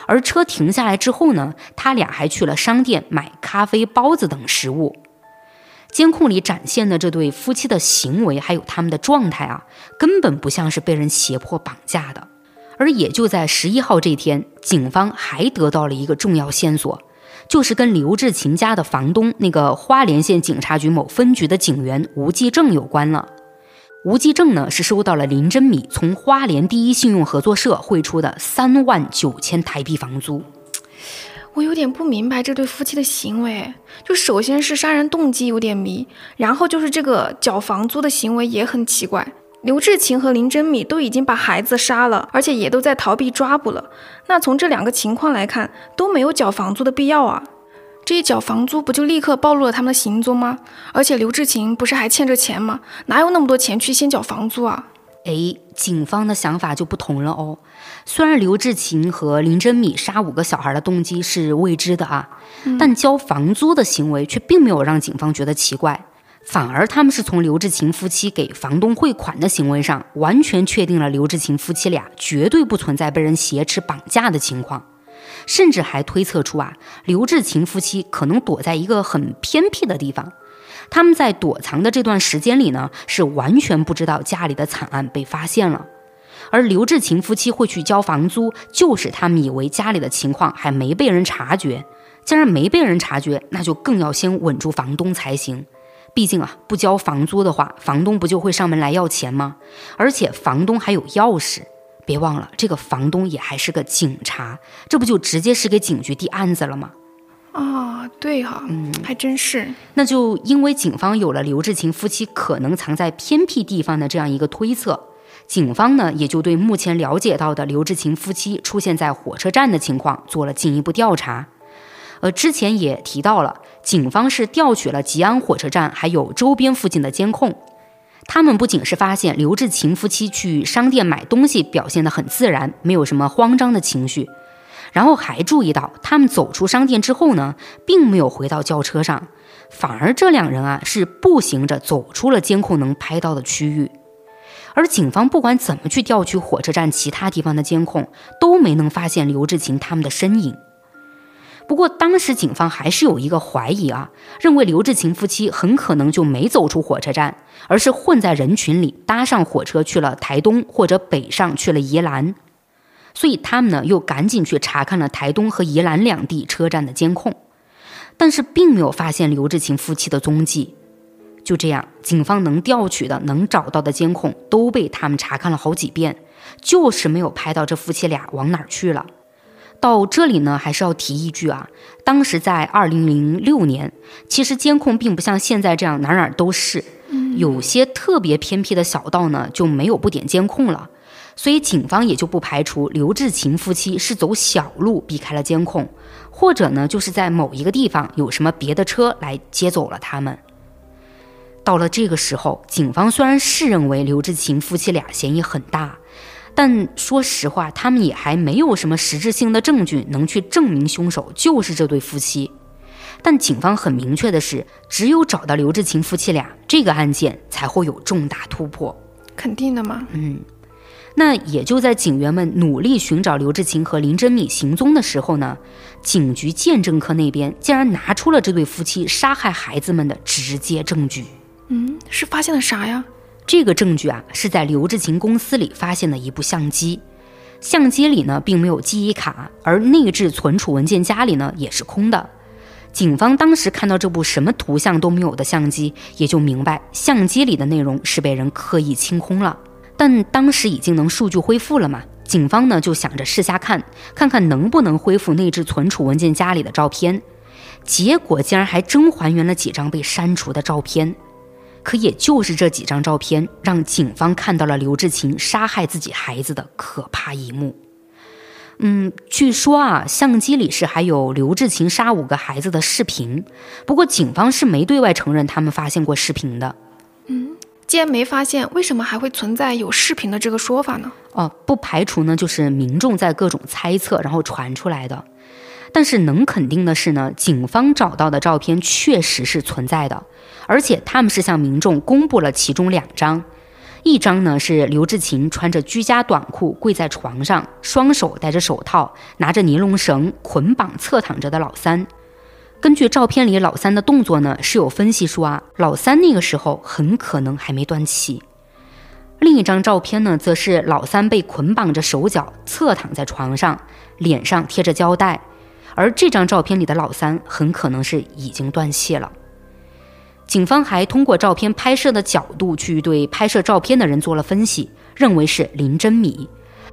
而车停下来之后呢，他俩还去了商店买咖啡、包子等食物。监控里展现的这对夫妻的行为，还有他们的状态啊，根本不像是被人胁迫绑架的。而也就在十一号这天，警方还得到了一个重要线索，就是跟刘志勤家的房东那个花莲县警察局某分局的警员吴继正有关了。吴继正呢，是收到了林真米从花莲第一信用合作社汇出的三万九千台币房租。我有点不明白这对夫妻的行为，就首先是杀人动机有点迷，然后就是这个缴房租的行为也很奇怪。刘志勤和林真米都已经把孩子杀了，而且也都在逃避抓捕了。那从这两个情况来看，都没有缴房租的必要啊。这一缴房租，不就立刻暴露了他们的行踪吗？而且刘志勤不是还欠着钱吗？哪有那么多钱去先缴房租啊？哎，警方的想法就不同了哦。虽然刘志勤和林真米杀五个小孩的动机是未知的啊，但交房租的行为却并没有让警方觉得奇怪，反而他们是从刘志勤夫妻给房东汇款的行为上，完全确定了刘志勤夫妻俩绝对不存在被人挟持绑架的情况，甚至还推测出啊，刘志勤夫妻可能躲在一个很偏僻的地方。他们在躲藏的这段时间里呢，是完全不知道家里的惨案被发现了。而刘志勤夫妻会去交房租，就是他们以为家里的情况还没被人察觉。既然没被人察觉，那就更要先稳住房东才行。毕竟啊，不交房租的话，房东不就会上门来要钱吗？而且房东还有钥匙，别忘了，这个房东也还是个警察，这不就直接是给警局递案子了吗？啊，对哈，嗯，还真是。那就因为警方有了刘志勤夫妻可能藏在偏僻地方的这样一个推测，警方呢也就对目前了解到的刘志勤夫妻出现在火车站的情况做了进一步调查。呃，之前也提到了，警方是调取了吉安火车站还有周边附近的监控，他们不仅是发现刘志勤夫妻去商店买东西表现得很自然，没有什么慌张的情绪，然后还注意到他们走出商店之后呢，并没有回到轿车上，反而这两人啊是步行着走出了监控能拍到的区域，而警方不管怎么去调取火车站其他地方的监控，都没能发现刘志勤他们的身影。不过，当时警方还是有一个怀疑啊，认为刘志勤夫妻很可能就没走出火车站，而是混在人群里，搭上火车去了台东或者北上去了宜兰。所以他们呢又赶紧去查看了台东和宜兰两地车站的监控，但是并没有发现刘志勤夫妻的踪迹。就这样，警方能调取的、能找到的监控都被他们查看了好几遍，就是没有拍到这夫妻俩往哪儿去了。到这里呢，还是要提一句啊，当时在二零零六年，其实监控并不像现在这样哪哪都是，有些特别偏僻的小道呢就没有不点监控了，所以警方也就不排除刘志勤夫妻是走小路避开了监控，或者呢就是在某一个地方有什么别的车来接走了他们。到了这个时候，警方虽然是认为刘志勤夫妻俩嫌疑很大。但说实话，他们也还没有什么实质性的证据能去证明凶手就是这对夫妻。但警方很明确的是，只有找到刘志勤夫妻俩，这个案件才会有重大突破。肯定的嘛。嗯，那也就在警员们努力寻找刘志勤和林珍敏行踪的时候呢，警局鉴证科那边竟然拿出了这对夫妻杀害孩子们的直接证据。嗯，是发现了啥呀？这个证据啊，是在刘志勤公司里发现的一部相机，相机里呢并没有记忆卡，而内置存储文件夹里呢也是空的。警方当时看到这部什么图像都没有的相机，也就明白相机里的内容是被人刻意清空了。但当时已经能数据恢复了嘛，警方呢就想着试下看，看看能不能恢复内置存储文件夹里的照片。结果竟然还真还原了几张被删除的照片。可也就是这几张照片，让警方看到了刘志勤杀害自己孩子的可怕一幕。嗯，据说啊，相机里是还有刘志勤杀五个孩子的视频，不过警方是没对外承认他们发现过视频的。嗯，既然没发现，为什么还会存在有视频的这个说法呢？哦，不排除呢，就是民众在各种猜测，然后传出来的。但是能肯定的是呢，警方找到的照片确实是存在的，而且他们是向民众公布了其中两张，一张呢是刘志勤穿着居家短裤跪在床上，双手戴着手套，拿着尼龙绳捆绑侧躺着的老三。根据照片里老三的动作呢，是有分析说啊，老三那个时候很可能还没断气。另一张照片呢，则是老三被捆绑着手脚侧躺在床上，脸上贴着胶带。而这张照片里的老三很可能是已经断气了。警方还通过照片拍摄的角度去对拍摄照片的人做了分析，认为是林真米。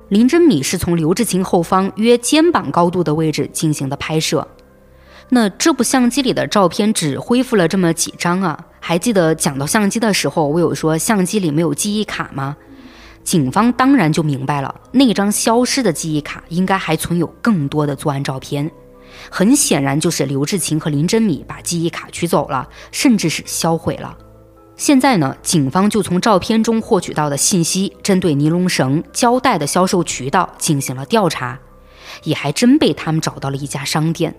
林真米是从刘志勤后方约肩膀高度的位置进行的拍摄。那这部相机里的照片只恢复了这么几张啊？还记得讲到相机的时候，我有说相机里没有记忆卡吗？警方当然就明白了，那张消失的记忆卡应该还存有更多的作案照片。很显然，就是刘志勤和林真米把记忆卡取走了，甚至是销毁了。现在呢，警方就从照片中获取到的信息，针对尼龙绳、胶带的销售渠道进行了调查，也还真被他们找到了一家商店。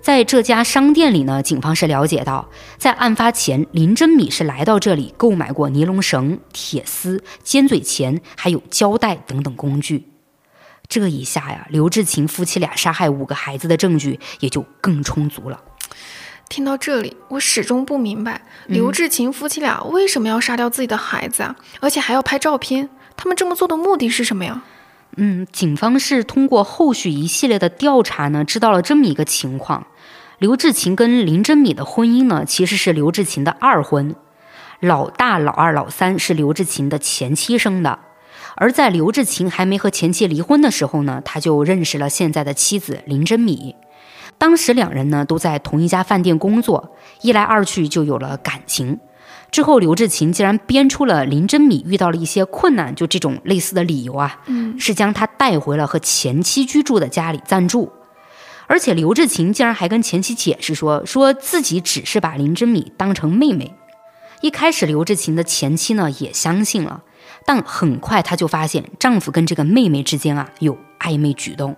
在这家商店里呢，警方是了解到，在案发前，林真米是来到这里购买过尼龙绳、铁丝、尖嘴钳，还有胶带等等工具。这一下呀，刘志勤夫妻俩杀害五个孩子的证据也就更充足了。听到这里，我始终不明白刘志勤夫妻俩为什么要杀掉自己的孩子啊，而且还要拍照片。他们这么做的目的是什么呀？嗯，警方是通过后续一系列的调查呢，知道了这么一个情况：刘志勤跟林真米的婚姻呢，其实是刘志勤的二婚，老大、老二、老三是刘志勤的前妻生的。而在刘志勤还没和前妻离婚的时候呢，他就认识了现在的妻子林真米。当时两人呢都在同一家饭店工作，一来二去就有了感情。之后，刘志勤竟然编出了林真米遇到了一些困难，就这种类似的理由啊，嗯，是将他带回了和前妻居住的家里暂住。而且刘志勤竟然还跟前妻解释说，说自己只是把林真米当成妹妹。一开始，刘志勤的前妻呢也相信了，但很快她就发现丈夫跟这个妹妹之间啊有暧昧举动。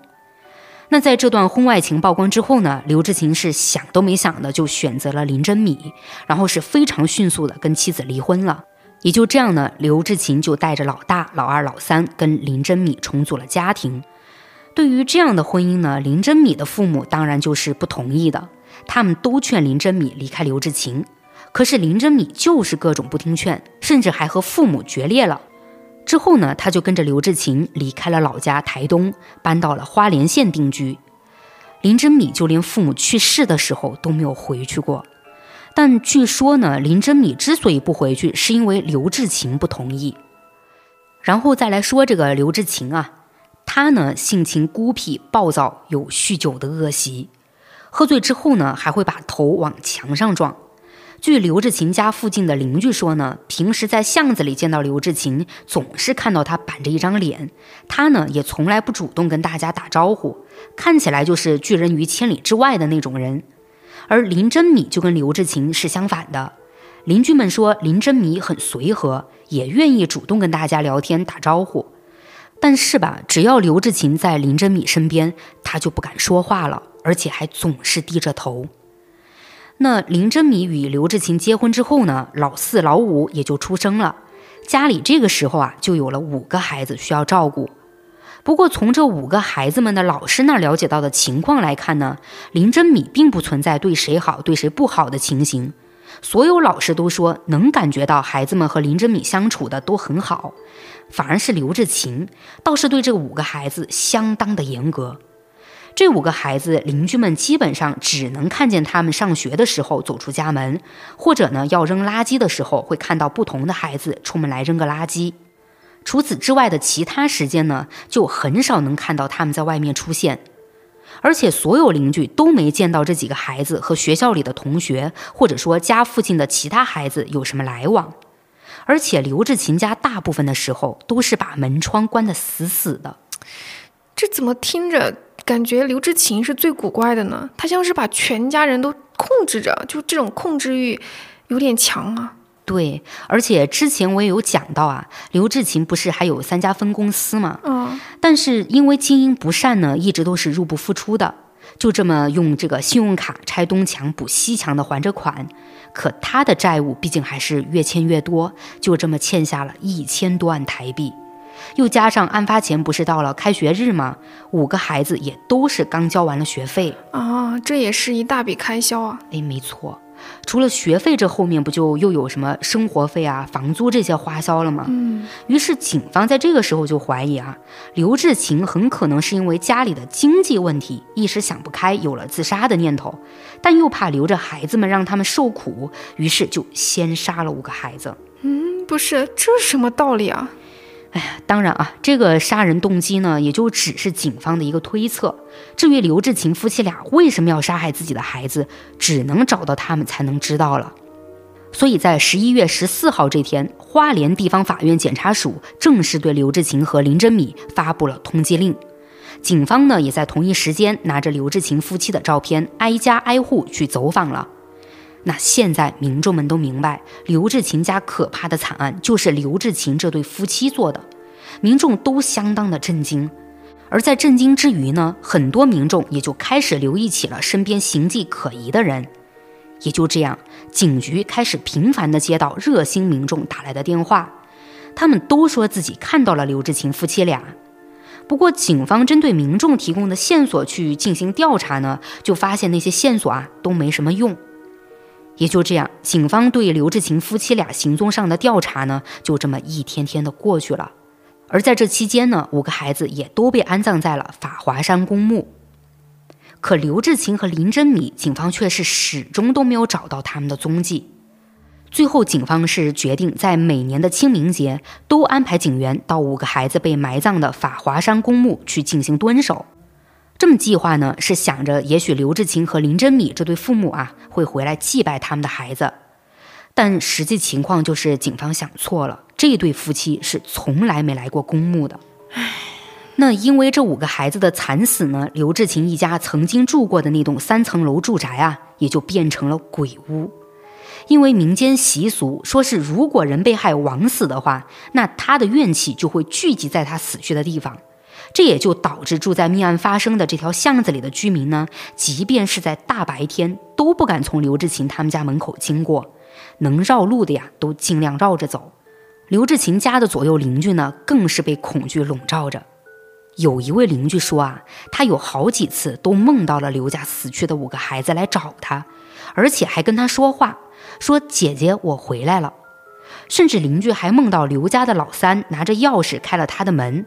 那在这段婚外情曝光之后呢，刘志勤是想都没想的就选择了林真米，然后是非常迅速的跟妻子离婚了。也就这样呢，刘志勤就带着老大、老二、老三跟林真米重组了家庭。对于这样的婚姻呢，林真米的父母当然就是不同意的，他们都劝林真米离开刘志勤，可是林真米就是各种不听劝，甚至还和父母决裂了。之后呢，他就跟着刘志勤离开了老家台东，搬到了花莲县定居。林真米就连父母去世的时候都没有回去过。但据说呢，林真米之所以不回去，是因为刘志勤不同意。然后再来说这个刘志勤啊，他呢性情孤僻、暴躁，有酗酒的恶习，喝醉之后呢还会把头往墙上撞。据刘志勤家附近的邻居说呢，平时在巷子里见到刘志勤，总是看到他板着一张脸，他呢也从来不主动跟大家打招呼，看起来就是拒人于千里之外的那种人。而林真米就跟刘志勤是相反的，邻居们说林真米很随和，也愿意主动跟大家聊天打招呼，但是吧，只要刘志勤在林真米身边，他就不敢说话了，而且还总是低着头。那林真米与刘志勤结婚之后呢，老四、老五也就出生了，家里这个时候啊就有了五个孩子需要照顾。不过从这五个孩子们的老师那儿了解到的情况来看呢，林真米并不存在对谁好对谁不好的情形，所有老师都说能感觉到孩子们和林真米相处的都很好，反而是刘志勤倒是对这五个孩子相当的严格。这五个孩子，邻居们基本上只能看见他们上学的时候走出家门，或者呢要扔垃圾的时候会看到不同的孩子出门来扔个垃圾。除此之外的其他时间呢，就很少能看到他们在外面出现。而且所有邻居都没见到这几个孩子和学校里的同学，或者说家附近的其他孩子有什么来往。而且刘志勤家大部分的时候都是把门窗关得死死的。这怎么听着感觉刘志勤是最古怪的呢？他像是把全家人都控制着，就这种控制欲有点强啊。对，而且之前我也有讲到啊，刘志勤不是还有三家分公司吗？嗯，但是因为经营不善呢，一直都是入不敷出的，就这么用这个信用卡拆东墙补西墙的还着款。可他的债务毕竟还是越欠越多，就这么欠下了一千多万台币。又加上案发前不是到了开学日吗？五个孩子也都是刚交完了学费啊，这也是一大笔开销啊。哎，没错。除了学费，这后面不就又有什么生活费啊、房租这些花销了吗？嗯，于是警方在这个时候就怀疑啊，刘志勤很可能是因为家里的经济问题，一时想不开，有了自杀的念头，但又怕留着孩子们让他们受苦，于是就先杀了五个孩子。嗯，不是，这是什么道理啊？哎呀，当然啊，这个杀人动机呢，也就只是警方的一个推测。至于刘志勤夫妻俩为什么要杀害自己的孩子，只能找到他们才能知道了。所以在十一月十四号这天，花莲地方法院检察署正式对刘志勤和林真米发布了通缉令。警方呢，也在同一时间拿着刘志勤夫妻的照片，挨家挨户去走访了。那现在民众们都明白，刘志勤家可怕的惨案就是刘志勤这对夫妻做的，民众都相当的震惊。而在震惊之余呢，很多民众也就开始留意起了身边形迹可疑的人。也就这样，警局开始频繁地接到热心民众打来的电话，他们都说自己看到了刘志勤夫妻俩。不过，警方针对民众提供的线索去进行调查呢，就发现那些线索啊都没什么用。也就这样，警方对刘志勤夫妻俩行踪上的调查呢，就这么一天天的过去了。而在这期间呢，五个孩子也都被安葬在了法华山公墓。可刘志勤和林珍米，警方却是始终都没有找到他们的踪迹。最后，警方是决定在每年的清明节都安排警员到五个孩子被埋葬的法华山公墓去进行蹲守。这么计划呢，是想着也许刘志勤和林珍米这对父母啊会回来祭拜他们的孩子。但实际情况就是，警方想错了，这对夫妻是从来没来过公墓的。那因为这五个孩子的惨死呢，刘志勤一家曾经住过的那栋三层楼住宅啊，也就变成了鬼屋。因为民间习俗说是，如果人被害枉死的话，那他的怨气就会聚集在他死去的地方，这也就导致住在命案发生的这条巷子里的居民呢，即便是在大白天都不敢从刘志勤他们家门口经过，能绕路的呀都尽量绕着走。刘志勤家的左右邻居呢，更是被恐惧笼罩着。有一位邻居说啊，他有好几次都梦到了刘家死去的五个孩子来找他，而且还跟他说话。说姐姐，我回来了。甚至邻居还梦到刘家的老三拿着钥匙开了他的门。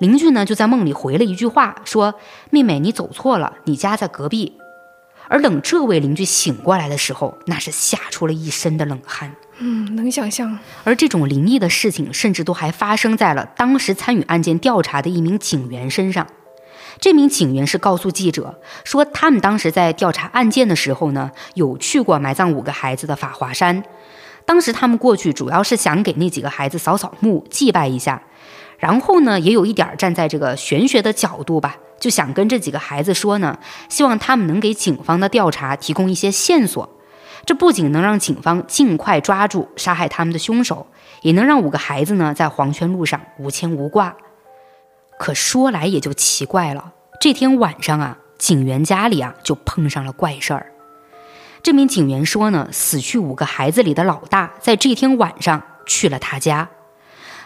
邻居呢就在梦里回了一句话，说：“妹妹，你走错了，你家在隔壁。”而等这位邻居醒过来的时候，那是吓出了一身的冷汗。嗯，能想象。而这种灵异的事情，甚至都还发生在了当时参与案件调查的一名警员身上。这名警员是告诉记者说，他们当时在调查案件的时候呢，有去过埋葬五个孩子的法华山。当时他们过去主要是想给那几个孩子扫扫墓、祭拜一下，然后呢，也有一点站在这个玄学的角度吧，就想跟这几个孩子说呢，希望他们能给警方的调查提供一些线索。这不仅能让警方尽快抓住杀害他们的凶手，也能让五个孩子呢在黄泉路上无牵无挂。可说来也就奇怪了，这天晚上啊，警员家里啊就碰上了怪事儿。这名警员说呢，死去五个孩子里的老大在这天晚上去了他家。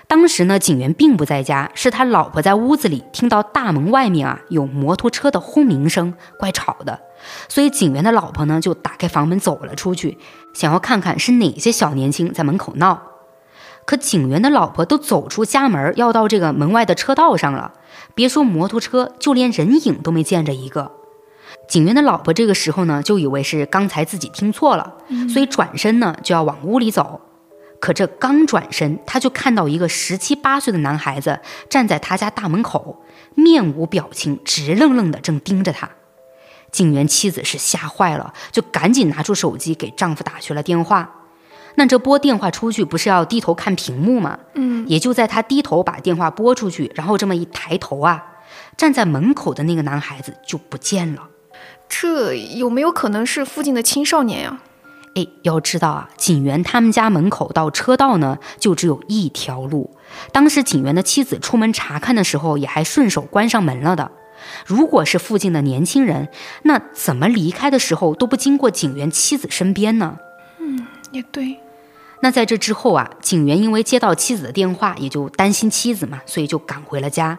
当时呢，警员并不在家，是他老婆在屋子里听到大门外面啊有摩托车的轰鸣声，怪吵的。所以警员的老婆呢就打开房门走了出去，想要看看是哪些小年轻在门口闹。可警员的老婆都走出家门，要到这个门外的车道上了，别说摩托车，就连人影都没见着一个。警员的老婆这个时候呢，就以为是刚才自己听错了，所以转身呢就要往屋里走。可这刚转身，他就看到一个十七八岁的男孩子站在他家大门口，面无表情，直愣愣的正盯着他。警员妻子是吓坏了，就赶紧拿出手机给丈夫打去了电话。那这拨电话出去不是要低头看屏幕吗？嗯，也就在他低头把电话拨出去，然后这么一抬头啊，站在门口的那个男孩子就不见了。这有没有可能是附近的青少年呀？哎，要知道啊，警员他们家门口到车道呢就只有一条路。当时警员的妻子出门查看的时候，也还顺手关上门了的。如果是附近的年轻人，那怎么离开的时候都不经过警员妻子身边呢？嗯，也对。那在这之后啊，警员因为接到妻子的电话，也就担心妻子嘛，所以就赶回了家。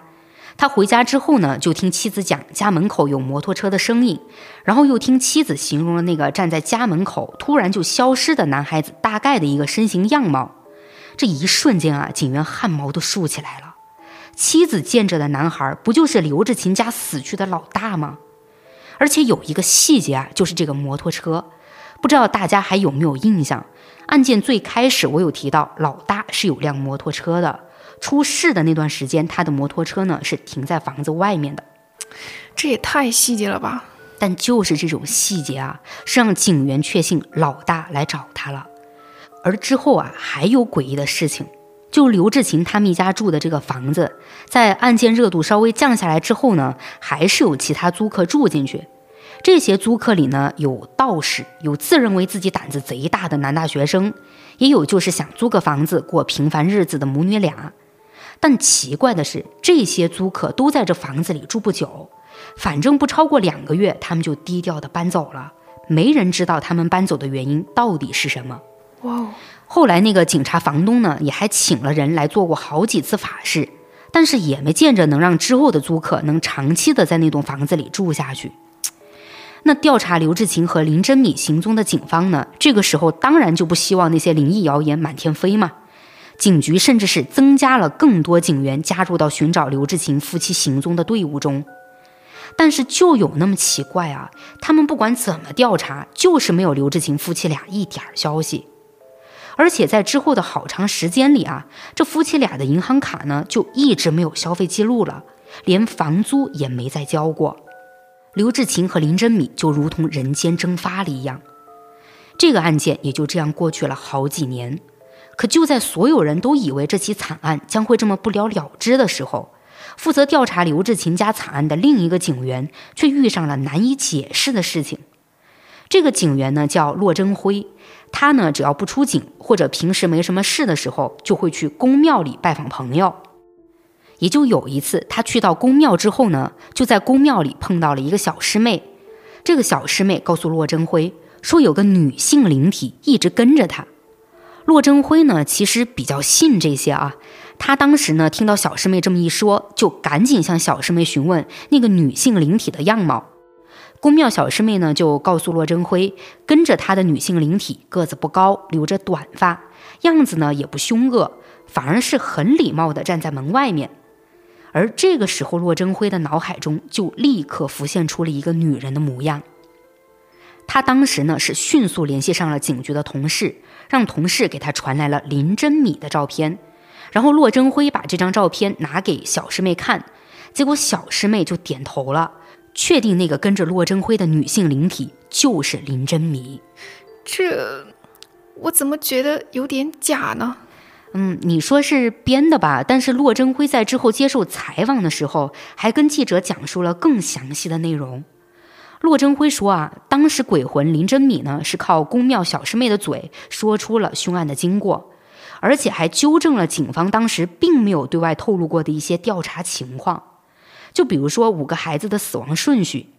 他回家之后呢，就听妻子讲家门口有摩托车的声音，然后又听妻子形容了那个站在家门口突然就消失的男孩子大概的一个身形样貌。这一瞬间啊，警员汗毛都竖起来了。妻子见着的男孩不就是刘志勤家死去的老大吗？而且有一个细节啊，就是这个摩托车，不知道大家还有没有印象？案件最开始，我有提到老大是有辆摩托车的。出事的那段时间，他的摩托车呢是停在房子外面的。这也太细节了吧！但就是这种细节啊，是让警员确信老大来找他了。而之后啊，还有诡异的事情。就刘志勤他们一家住的这个房子，在案件热度稍微降下来之后呢，还是有其他租客住进去。这些租客里呢，有道士，有自认为自己胆子贼大的男大学生，也有就是想租个房子过平凡日子的母女俩。但奇怪的是，这些租客都在这房子里住不久，反正不超过两个月，他们就低调的搬走了。没人知道他们搬走的原因到底是什么。哇！后来那个警察房东呢，也还请了人来做过好几次法事，但是也没见着能让之后的租客能长期的在那栋房子里住下去。那调查刘志勤和林真米行踪的警方呢，这个时候当然就不希望那些灵异谣言满天飞嘛。警局甚至是增加了更多警员加入到寻找刘志勤夫妻行踪的队伍中。但是就有那么奇怪啊，他们不管怎么调查，就是没有刘志勤夫妻俩一点消息。而且在之后的好长时间里啊，这夫妻俩的银行卡呢就一直没有消费记录了，连房租也没再交过。刘志勤和林真米就如同人间蒸发了一样。这个案件也就这样过去了好几年。可就在所有人都以为这起惨案将会这么不了了之的时候，负责调查刘志勤家惨案的另一个警员却遇上了难以解释的事情。这个警员呢叫骆真辉，他呢只要不出警或者平时没什么事的时候，就会去公庙里拜访朋友。也就有一次，他去到公庙之后呢，就在公庙里碰到了一个小师妹。这个小师妹告诉骆真辉说，有个女性灵体一直跟着他。骆真辉呢，其实比较信这些啊。他当时呢，听到小师妹这么一说，就赶紧向小师妹询问那个女性灵体的样貌。宫庙小师妹呢，就告诉骆真辉，跟着他的女性灵体个子不高，留着短发，样子呢也不凶恶，反而是很礼貌的站在门外面。而这个时候，骆真辉的脑海中就立刻浮现出了一个女人的模样。他当时呢，是迅速联系上了警局的同事。让同事给他传来了林真米的照片，然后骆征辉把这张照片拿给小师妹看，结果小师妹就点头了，确定那个跟着骆征辉的女性灵体就是林真米。这，我怎么觉得有点假呢？嗯，你说是编的吧？但是骆征辉在之后接受采访的时候，还跟记者讲述了更详细的内容。骆真辉说：“啊，当时鬼魂林真米呢，是靠宫庙小师妹的嘴说出了凶案的经过，而且还纠正了警方当时并没有对外透露过的一些调查情况。就比如说五个孩子的死亡顺序，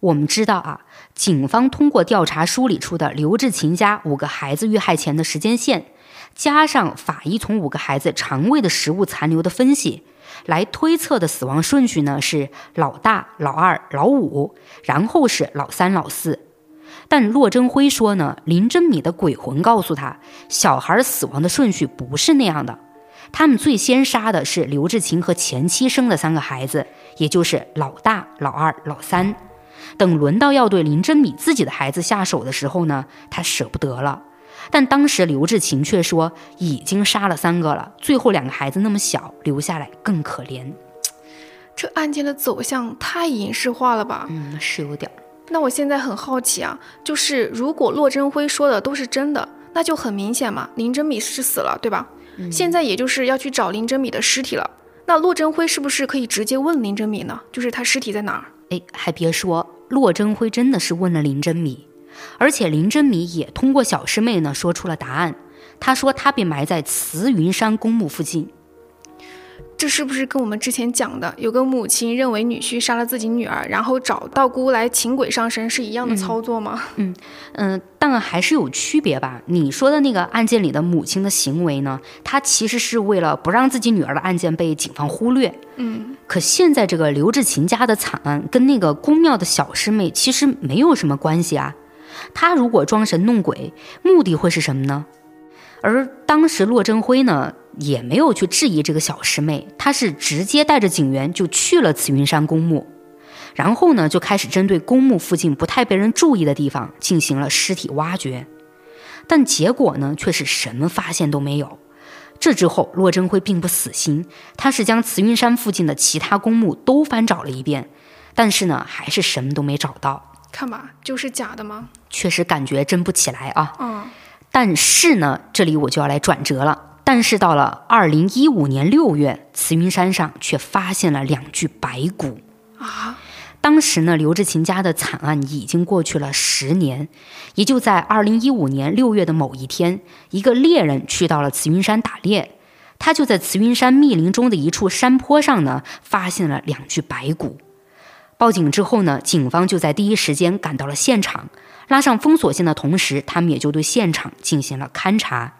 我们知道啊，警方通过调查梳理出的刘志勤家五个孩子遇害前的时间线，加上法医从五个孩子肠胃的食物残留的分析。”来推测的死亡顺序呢是老大、老二、老五，然后是老三、老四。但骆真辉说呢，林真米的鬼魂告诉他，小孩死亡的顺序不是那样的。他们最先杀的是刘志勤和前妻生的三个孩子，也就是老大、老二、老三。等轮到要对林真米自己的孩子下手的时候呢，他舍不得了。但当时刘志勤却说已经杀了三个了，最后两个孩子那么小，留下来更可怜。这案件的走向太影视化了吧？嗯，是有点。那我现在很好奇啊，就是如果骆真辉说的都是真的，那就很明显嘛，林真米是死了，对吧？现在也就是要去找林真米的尸体了。那骆真辉是不是可以直接问林真米呢？就是他尸体在哪儿？哎，还别说，骆真辉真的是问了林真米。而且林真米也通过小师妹呢说出了答案。她说她被埋在慈云山公墓附近。这是不是跟我们之前讲的有个母亲认为女婿杀了自己女儿，然后找道姑来请鬼上身是一样的操作吗？嗯嗯，但还是有区别吧。你说的那个案件里的母亲的行为呢，她其实是为了不让自己女儿的案件被警方忽略。嗯，可现在这个刘志勤家的惨案跟那个宫庙的小师妹其实没有什么关系啊。他如果装神弄鬼，目的会是什么呢？而当时骆真辉呢，也没有去质疑这个小师妹，他是直接带着警员就去了慈云山公墓，然后呢，就开始针对公墓附近不太被人注意的地方进行了尸体挖掘，但结果呢，却是什么发现都没有。这之后，骆真辉并不死心，他是将慈云山附近的其他公墓都翻找了一遍，但是呢，还是什么都没找到。看吧，就是假的吗？确实感觉真不起来啊。嗯，但是呢，这里我就要来转折了。但是到了二零一五年六月，慈云山上却发现了两具白骨啊。当时呢，刘志勤家的惨案已经过去了十年，也就在二零一五年六月的某一天，一个猎人去到了慈云山打猎，他就在慈云山密林中的一处山坡上呢，发现了两具白骨。报警之后呢，警方就在第一时间赶到了现场，拉上封锁线的同时，他们也就对现场进行了勘查。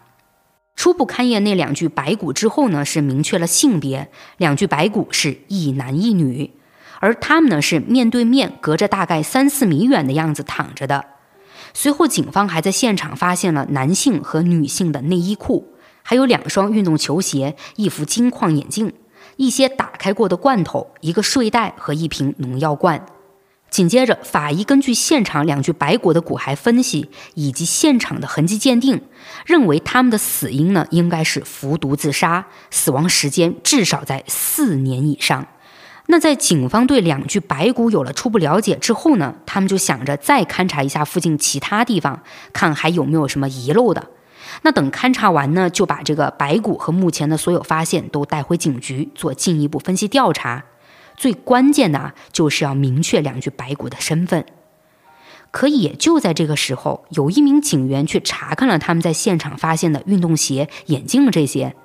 初步勘验那两具白骨之后呢，是明确了性别，两具白骨是一男一女，而他们呢是面对面，隔着大概三四米远的样子躺着的。随后，警方还在现场发现了男性和女性的内衣裤，还有两双运动球鞋、一副金框眼镜、一些打开过的罐头、一个睡袋和一瓶农药罐。紧接着，法医根据现场两具白骨的骨骸分析以及现场的痕迹鉴定，认为他们的死因呢应该是服毒自杀，死亡时间至少在四年以上。那在警方对两具白骨有了初步了解之后呢，他们就想着再勘察一下附近其他地方，看还有没有什么遗漏的。那等勘察完呢，就把这个白骨和目前的所有发现都带回警局做进一步分析调查。最关键的啊，就是要明确两具白骨的身份。可也就在这个时候，有一名警员去查看了他们在现场发现的运动鞋、眼镜这些。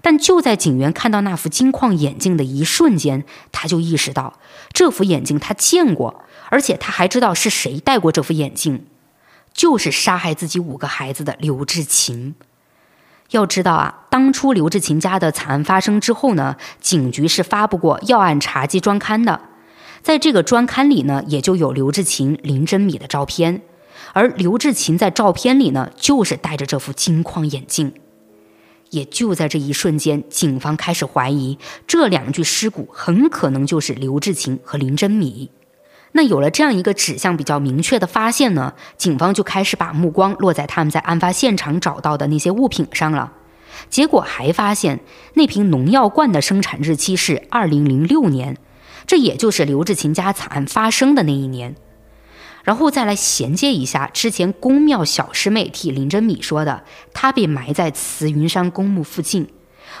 但就在警员看到那副金框眼镜的一瞬间，他就意识到这副眼镜他见过，而且他还知道是谁戴过这副眼镜，就是杀害自己五个孩子的刘志勤。要知道啊，当初刘志勤家的惨案发生之后呢，警局是发布过要案查缉专刊的，在这个专刊里呢，也就有刘志勤、林真米的照片，而刘志勤在照片里呢，就是戴着这副金框眼镜。也就在这一瞬间，警方开始怀疑这两具尸骨很可能就是刘志勤和林真米。那有了这样一个指向比较明确的发现呢，警方就开始把目光落在他们在案发现场找到的那些物品上了。结果还发现那瓶农药罐的生产日期是二零零六年，这也就是刘志勤家惨案发生的那一年。然后再来衔接一下之前公庙小师妹替林真米说的，她被埋在慈云山公墓附近，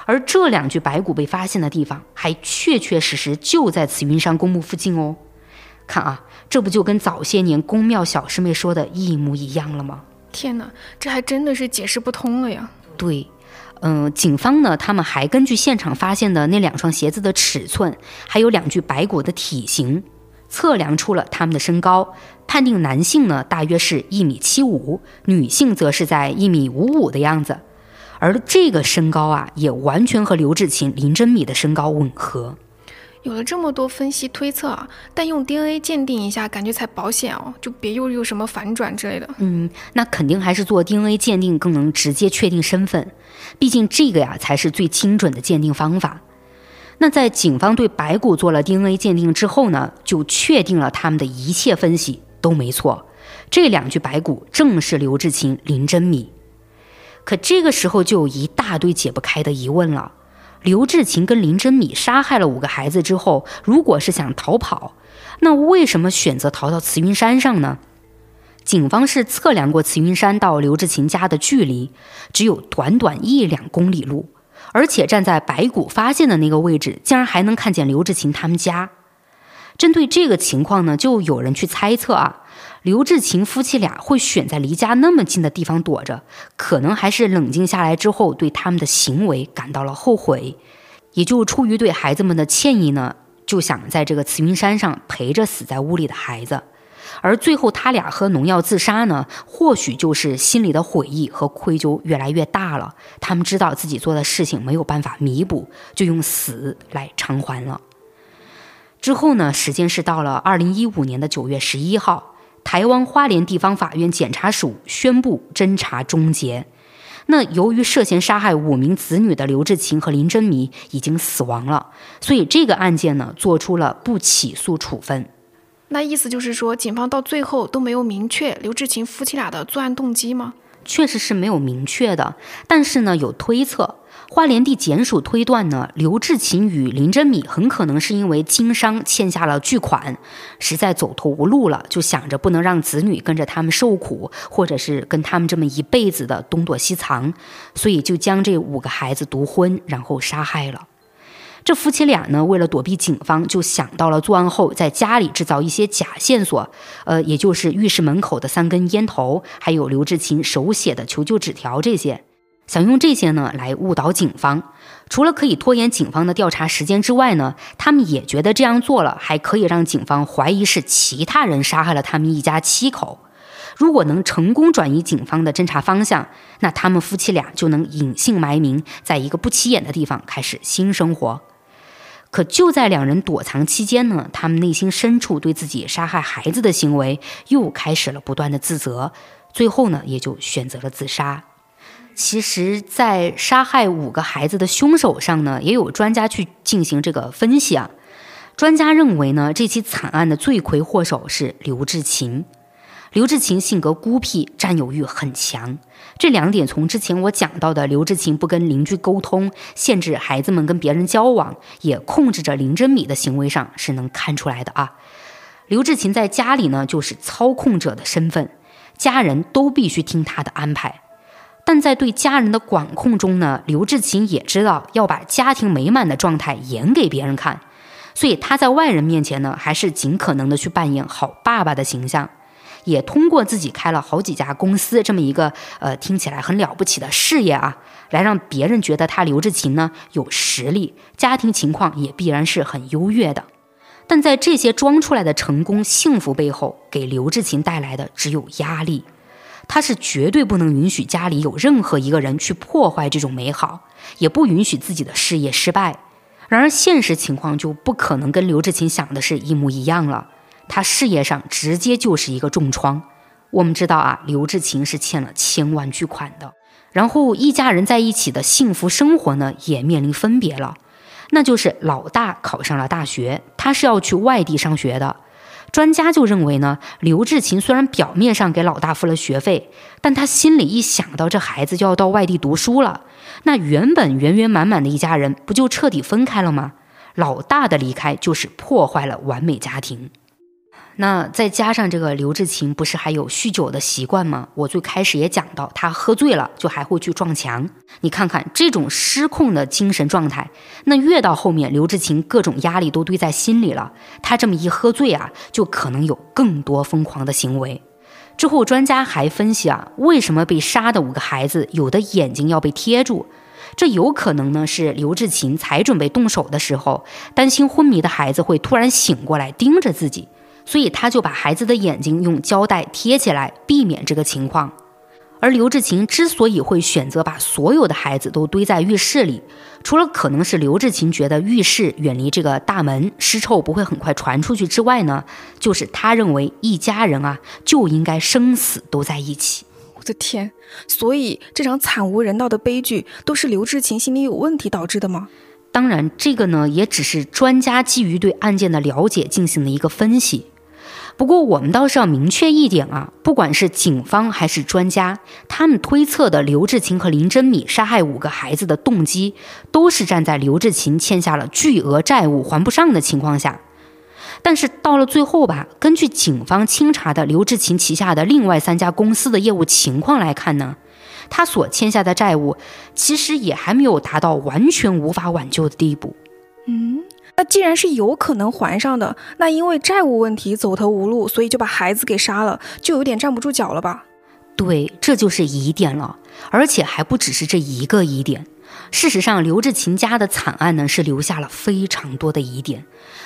而这两具白骨被发现的地方还确确实实就在慈云山公墓附近哦。看啊，这不就跟早些年宫庙小师妹说的一模一样了吗？天哪，这还真的是解释不通了呀。对，嗯，警方呢，他们还根据现场发现的那两双鞋子的尺寸，还有两具白骨的体型。测量出了他们的身高，判定男性呢大约是一米七五，女性则是在一米五五的样子，而这个身高啊也完全和刘志勤、林真米的身高吻合。有了这么多分析推测啊，但用 DNA 鉴定一下，感觉才保险哦，就别又有什么反转之类的。嗯，那肯定还是做 DNA 鉴定更能直接确定身份，毕竟这个呀才是最精准的鉴定方法。那在警方对白骨做了 DNA 鉴定之后呢，就确定了他们的一切分析都没错，这两具白骨正是刘志勤、林真米。可这个时候就有一大堆解不开的疑问了：刘志勤跟林真米杀害了五个孩子之后，如果是想逃跑，那为什么选择逃到慈云山上呢？警方是测量过慈云山到刘志勤家的距离，只有短短一两公里路。而且站在白骨发现的那个位置，竟然还能看见刘志勤他们家。针对这个情况呢，就有人去猜测啊，刘志勤夫妻俩会选在离家那么近的地方躲着，可能还是冷静下来之后对他们的行为感到了后悔，也就出于对孩子们的歉意呢，就想在这个慈云山上陪着死在屋里的孩子。而最后他俩喝农药自杀呢，或许就是心里的悔意和愧疚越来越大了。他们知道自己做的事情没有办法弥补，就用死来偿还了。之后呢，时间是到了二零一五年的九月十一号，台湾花莲地方法院检察署宣布侦查终结。那由于涉嫌杀害五名子女的刘志勤和林真米已经死亡了，所以这个案件呢，做出了不起诉处分。那意思就是说，警方到最后都没有明确刘志勤夫妻俩的作案动机吗？确实是没有明确的，但是呢，有推测。花莲地检署推断呢，刘志勤与林真米很可能是因为经商欠下了巨款，实在走投无路了，就想着不能让子女跟着他们受苦，或者是跟他们这么一辈子的东躲西藏，所以就将这五个孩子毒婚，然后杀害了。这夫妻俩呢，为了躲避警方，就想到了作案后在家里制造一些假线索，呃，也就是浴室门口的三根烟头，还有刘志勤手写的求救纸条这些，想用这些呢来误导警方。除了可以拖延警方的调查时间之外呢，他们也觉得这样做了，还可以让警方怀疑是其他人杀害了他们一家七口。如果能成功转移警方的侦查方向，那他们夫妻俩就能隐姓埋名，在一个不起眼的地方开始新生活。可就在两人躲藏期间呢，他们内心深处对自己杀害孩子的行为又开始了不断的自责，最后呢，也就选择了自杀。其实，在杀害五个孩子的凶手上呢，也有专家去进行这个分析啊。专家认为呢，这起惨案的罪魁祸首是刘志勤。刘志勤性格孤僻，占有欲很强。这两点从之前我讲到的刘志勤不跟邻居沟通，限制孩子们跟别人交往，也控制着林真米的行为上是能看出来的啊。刘志勤在家里呢，就是操控者的身份，家人都必须听他的安排。但在对家人的管控中呢，刘志勤也知道要把家庭美满的状态演给别人看，所以他在外人面前呢，还是尽可能的去扮演好爸爸的形象。也通过自己开了好几家公司这么一个呃听起来很了不起的事业啊，来让别人觉得他刘志勤呢有实力，家庭情况也必然是很优越的。但在这些装出来的成功幸福背后，给刘志勤带来的只有压力。他是绝对不能允许家里有任何一个人去破坏这种美好，也不允许自己的事业失败。然而现实情况就不可能跟刘志勤想的是一模一样了。他事业上直接就是一个重创。我们知道啊，刘志勤是欠了千万巨款的。然后一家人在一起的幸福生活呢，也面临分别了。那就是老大考上了大学，他是要去外地上学的。专家就认为呢，刘志勤虽然表面上给老大付了学费，但他心里一想到这孩子就要到外地读书了，那原本圆圆满满的一家人不就彻底分开了吗？老大的离开就是破坏了完美家庭。那再加上这个刘志勤不是还有酗酒的习惯吗？我最开始也讲到，他喝醉了就还会去撞墙。你看看这种失控的精神状态，那越到后面，刘志勤各种压力都堆在心里了。他这么一喝醉啊，就可能有更多疯狂的行为。之后专家还分析啊，为什么被杀的五个孩子有的眼睛要被贴住？这有可能呢是刘志勤才准备动手的时候，担心昏迷的孩子会突然醒过来盯着自己。所以他就把孩子的眼睛用胶带贴起来，避免这个情况。而刘志勤之所以会选择把所有的孩子都堆在浴室里，除了可能是刘志勤觉得浴室远离这个大门，尸臭不会很快传出去之外呢，就是他认为一家人啊就应该生死都在一起。我的天！所以这场惨无人道的悲剧都是刘志勤心理有问题导致的吗？当然，这个呢也只是专家基于对案件的了解进行的一个分析。不过，我们倒是要明确一点啊，不管是警方还是专家，他们推测的刘志勤和林真米杀害五个孩子的动机，都是站在刘志勤欠下了巨额债务还不上的情况下。但是到了最后吧，根据警方清查的刘志勤旗下的另外三家公司的业务情况来看呢，他所欠下的债务其实也还没有达到完全无法挽救的地步。嗯。那既然是有可能还上的，那因为债务问题走投无路，所以就把孩子给杀了，就有点站不住脚了吧？对，这就是疑点了，而且还不只是这一个疑点。事实上，刘志勤家的惨案呢，是留下了非常多的疑点。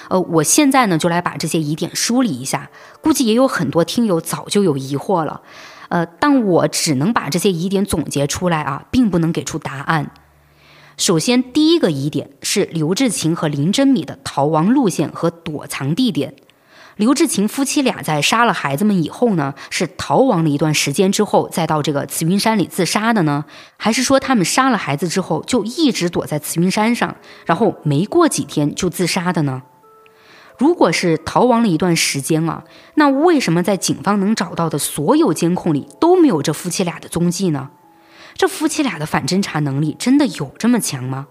呃，我现在呢就来把这些疑点梳理一下，估计也有很多听友早就有疑惑了。呃，但我只能把这些疑点总结出来啊，并不能给出答案。首先，第一个疑点是刘志勤和林真米的逃亡路线和躲藏地点。刘志勤夫妻俩在杀了孩子们以后呢，是逃亡了一段时间之后，再到这个慈云山里自杀的呢？还是说他们杀了孩子之后就一直躲在慈云山上，然后没过几天就自杀的呢？如果是逃亡了一段时间啊，那为什么在警方能找到的所有监控里都没有这夫妻俩的踪迹呢？这夫妻俩的反侦查能力真的有这么强吗？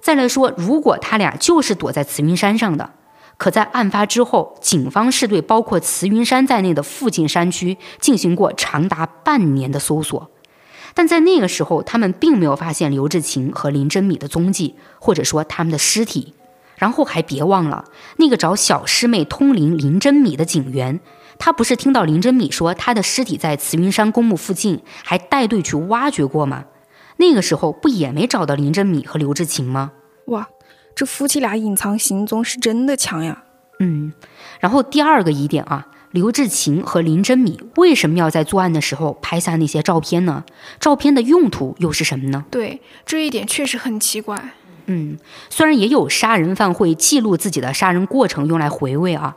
再来说，如果他俩就是躲在慈云山上的，可在案发之后，警方是对包括慈云山在内的附近山区进行过长达半年的搜索，但在那个时候，他们并没有发现刘志勤和林真米的踪迹，或者说他们的尸体。然后还别忘了，那个找小师妹通灵林真米的警员。他不是听到林真米说他的尸体在慈云山公墓附近，还带队去挖掘过吗？那个时候不也没找到林真米和刘志勤吗？哇，这夫妻俩隐藏行踪是真的强呀！嗯，然后第二个疑点啊，刘志勤和林真米为什么要在作案的时候拍下那些照片呢？照片的用途又是什么呢？对，这一点确实很奇怪。嗯，虽然也有杀人犯会记录自己的杀人过程用来回味啊，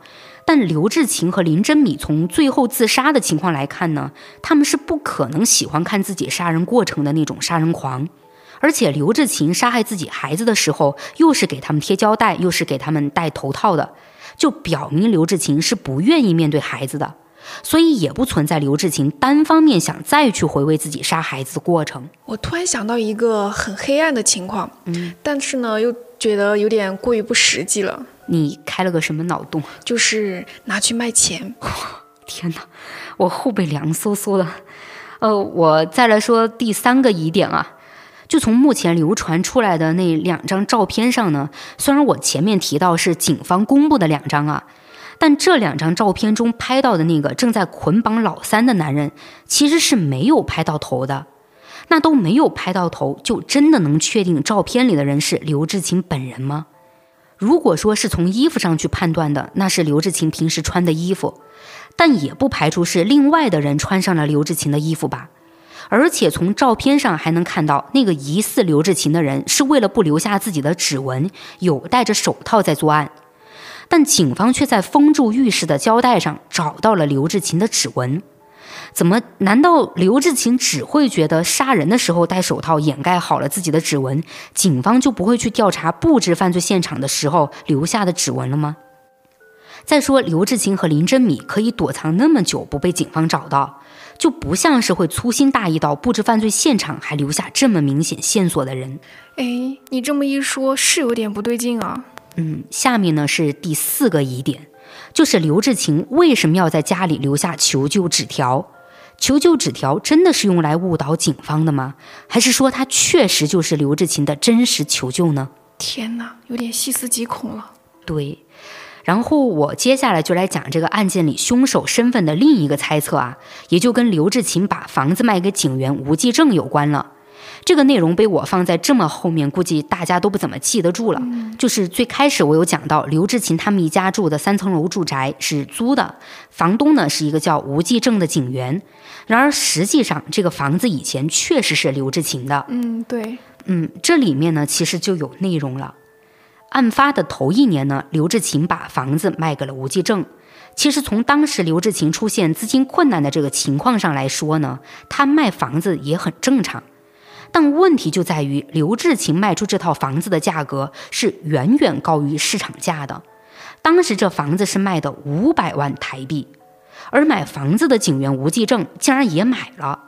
但刘志勤和林真米从最后自杀的情况来看呢，他们是不可能喜欢看自己杀人过程的那种杀人狂。而且刘志勤杀害自己孩子的时候，又是给他们贴胶带，又是给他们戴头套的，就表明刘志勤是不愿意面对孩子的。所以也不存在刘志勤单方面想再去回味自己杀孩子的过程。我突然想到一个很黑暗的情况，嗯，但是呢，又觉得有点过于不实际了。你开了个什么脑洞？就是拿去卖钱。<laughs> 天哪，我后背凉飕飕的。呃，我再来说第三个疑点啊，就从目前流传出来的那两张照片上呢，虽然我前面提到是警方公布的两张啊。但这两张照片中拍到的那个正在捆绑老三的男人，其实是没有拍到头的。那都没有拍到头，就真的能确定照片里的人是刘志勤本人吗？如果说是从衣服上去判断的，那是刘志勤平时穿的衣服，但也不排除是另外的人穿上了刘志勤的衣服吧。而且从照片上还能看到，那个疑似刘志勤的人是为了不留下自己的指纹，有戴着手套在作案。但警方却在封住浴室的胶带上找到了刘志勤的指纹，怎么？难道刘志勤只会觉得杀人的时候戴手套掩盖好了自己的指纹，警方就不会去调查布置犯罪现场的时候留下的指纹了吗？再说，刘志勤和林真米可以躲藏那么久不被警方找到，就不像是会粗心大意到布置犯罪现场还留下这么明显线索的人。哎，你这么一说，是有点不对劲啊。嗯，下面呢是第四个疑点，就是刘志勤为什么要在家里留下求救纸条？求救纸条真的是用来误导警方的吗？还是说他确实就是刘志勤的真实求救呢？天哪，有点细思极恐了。对，然后我接下来就来讲这个案件里凶手身份的另一个猜测啊，也就跟刘志勤把房子卖给警员吴继正有关了。这个内容被我放在这么后面，估计大家都不怎么记得住了。就是最开始我有讲到，刘志勤他们一家住的三层楼住宅是租的，房东呢是一个叫吴继正的警员。然而实际上，这个房子以前确实是刘志勤的。嗯，对，嗯，这里面呢其实就有内容了。案发的头一年呢，刘志勤把房子卖给了吴继正。其实从当时刘志勤出现资金困难的这个情况上来说呢，他卖房子也很正常。但问题就在于，刘志勤卖出这套房子的价格是远远高于市场价的。当时这房子是卖的五百万台币，而买房子的警员吴继正竟然也买了。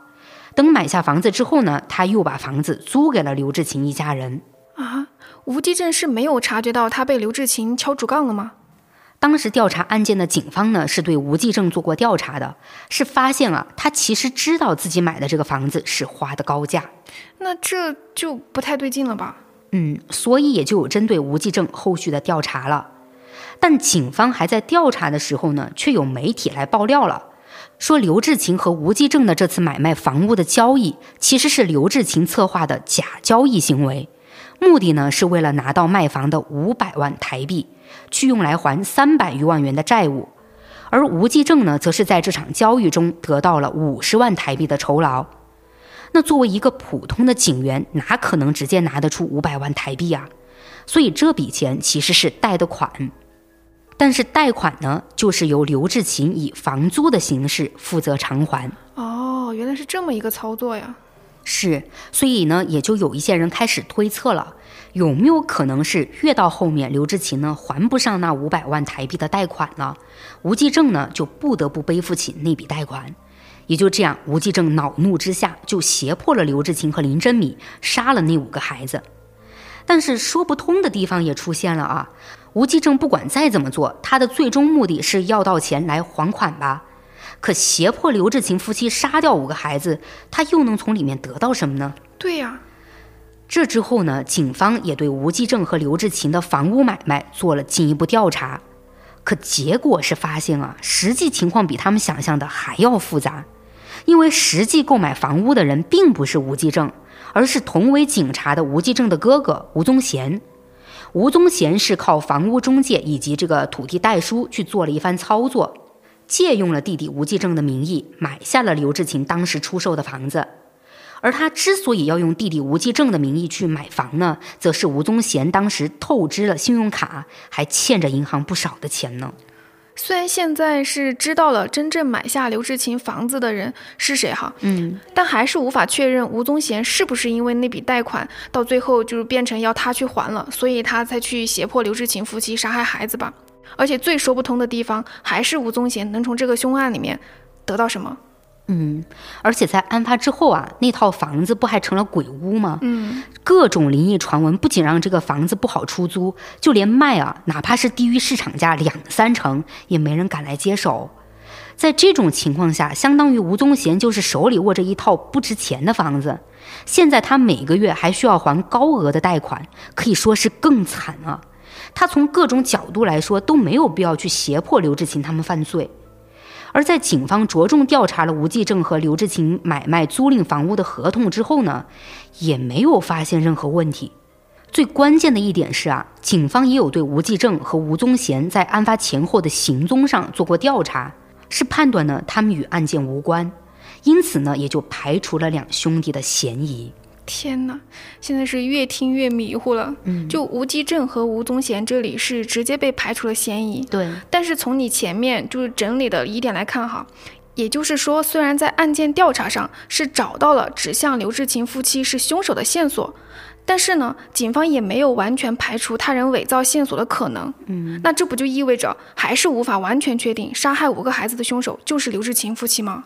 等买下房子之后呢，他又把房子租给了刘志勤一家人。啊，吴继正是没有察觉到他被刘志勤敲竹杠了吗？当时调查案件的警方呢，是对吴继正做过调查的，是发现啊，他其实知道自己买的这个房子是花的高价，那这就不太对劲了吧？嗯，所以也就有针对吴继正后续的调查了。但警方还在调查的时候呢，却有媒体来爆料了，说刘志勤和吴继正的这次买卖房屋的交易，其实是刘志勤策划的假交易行为，目的呢是为了拿到卖房的五百万台币。去用来还三百余万元的债务，而吴继正呢，则是在这场交易中得到了五十万台币的酬劳。那作为一个普通的警员，哪可能直接拿得出五百万台币啊？所以这笔钱其实是贷的款，但是贷款呢，就是由刘志勤以房租的形式负责偿还。哦，原来是这么一个操作呀！是，所以呢，也就有一些人开始推测了。有没有可能是越到后面，刘志勤呢还不上那五百万台币的贷款了，吴继正呢就不得不背负起那笔贷款，也就这样，吴继正恼怒之下就胁迫了刘志勤和林真米杀了那五个孩子。但是说不通的地方也出现了啊，吴继正不管再怎么做，他的最终目的是要到钱来还款吧？可胁迫刘志勤夫妻杀掉五个孩子，他又能从里面得到什么呢？对呀。这之后呢，警方也对吴继正和刘志勤的房屋买卖做了进一步调查，可结果是发现啊，实际情况比他们想象的还要复杂，因为实际购买房屋的人并不是吴继正，而是同为警察的吴继正的哥哥吴宗贤。吴宗贤是靠房屋中介以及这个土地代书去做了一番操作，借用了弟弟吴继正的名义买下了刘志勤当时出售的房子。而他之所以要用弟弟吴继正的名义去买房呢，则是吴宗贤当时透支了信用卡，还欠着银行不少的钱呢。虽然现在是知道了真正买下刘志勤房子的人是谁哈，嗯，但还是无法确认吴宗贤是不是因为那笔贷款到最后就是变成要他去还了，所以他才去胁迫刘志勤夫妻杀害孩子吧。而且最说不通的地方还是吴宗贤能从这个凶案里面得到什么？嗯，而且在案发之后啊，那套房子不还成了鬼屋吗？嗯，各种灵异传闻不仅让这个房子不好出租，就连卖啊，哪怕是低于市场价两三成，也没人敢来接手。在这种情况下，相当于吴宗贤就是手里握着一套不值钱的房子，现在他每个月还需要还高额的贷款，可以说是更惨啊。他从各种角度来说都没有必要去胁迫刘志勤他们犯罪。而在警方着重调查了吴继正和刘志勤买卖租赁房屋的合同之后呢，也没有发现任何问题。最关键的一点是啊，警方也有对吴继正和吴宗贤在案发前后的行踪上做过调查，是判断呢他们与案件无关，因此呢也就排除了两兄弟的嫌疑。天哪，现在是越听越迷糊了。嗯，就吴继正和吴宗贤这里是直接被排除了嫌疑，对，但是从你前面就是整理的疑点来看哈，也就是说，虽然在案件调查上是找到了指向刘志勤夫妻是凶手的线索，但是呢，警方也没有完全排除他人伪造线索的可能。嗯，那这不就意味着还是无法完全确定杀害五个孩子的凶手就是刘志勤夫妻吗？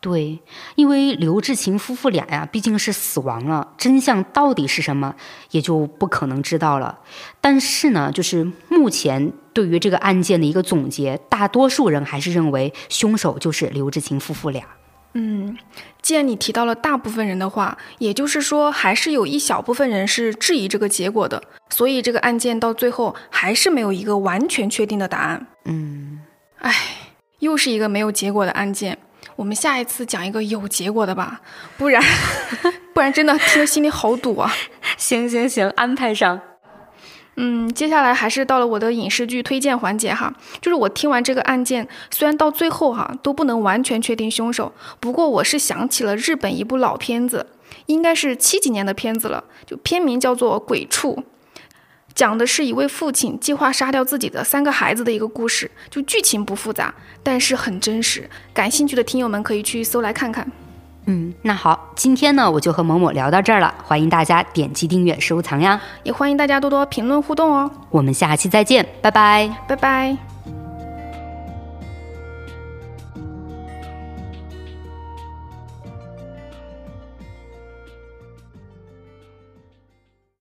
对，因为刘志勤夫妇俩呀，毕竟是死亡了，真相到底是什么，也就不可能知道了。但是呢，就是目前对于这个案件的一个总结，大多数人还是认为凶手就是刘志勤夫妇俩。嗯，既然你提到了大部分人的话，也就是说，还是有一小部分人是质疑这个结果的，所以这个案件到最后还是没有一个完全确定的答案。嗯，唉，又是一个没有结果的案件。我们下一次讲一个有结果的吧，不然 <laughs> 不然真的听得心里好堵啊！<laughs> 行行行，安排上。嗯，接下来还是到了我的影视剧推荐环节哈，就是我听完这个案件，虽然到最后哈都不能完全确定凶手，不过我是想起了日本一部老片子，应该是七几年的片子了，就片名叫做《鬼畜》。讲的是一位父亲计划杀掉自己的三个孩子的一个故事，就剧情不复杂，但是很真实。感兴趣的听友们可以去搜来看看。嗯，那好，今天呢我就和某某聊到这儿了，欢迎大家点击订阅收藏呀，也欢迎大家多多评论互动哦。我们下期再见，拜拜。拜拜。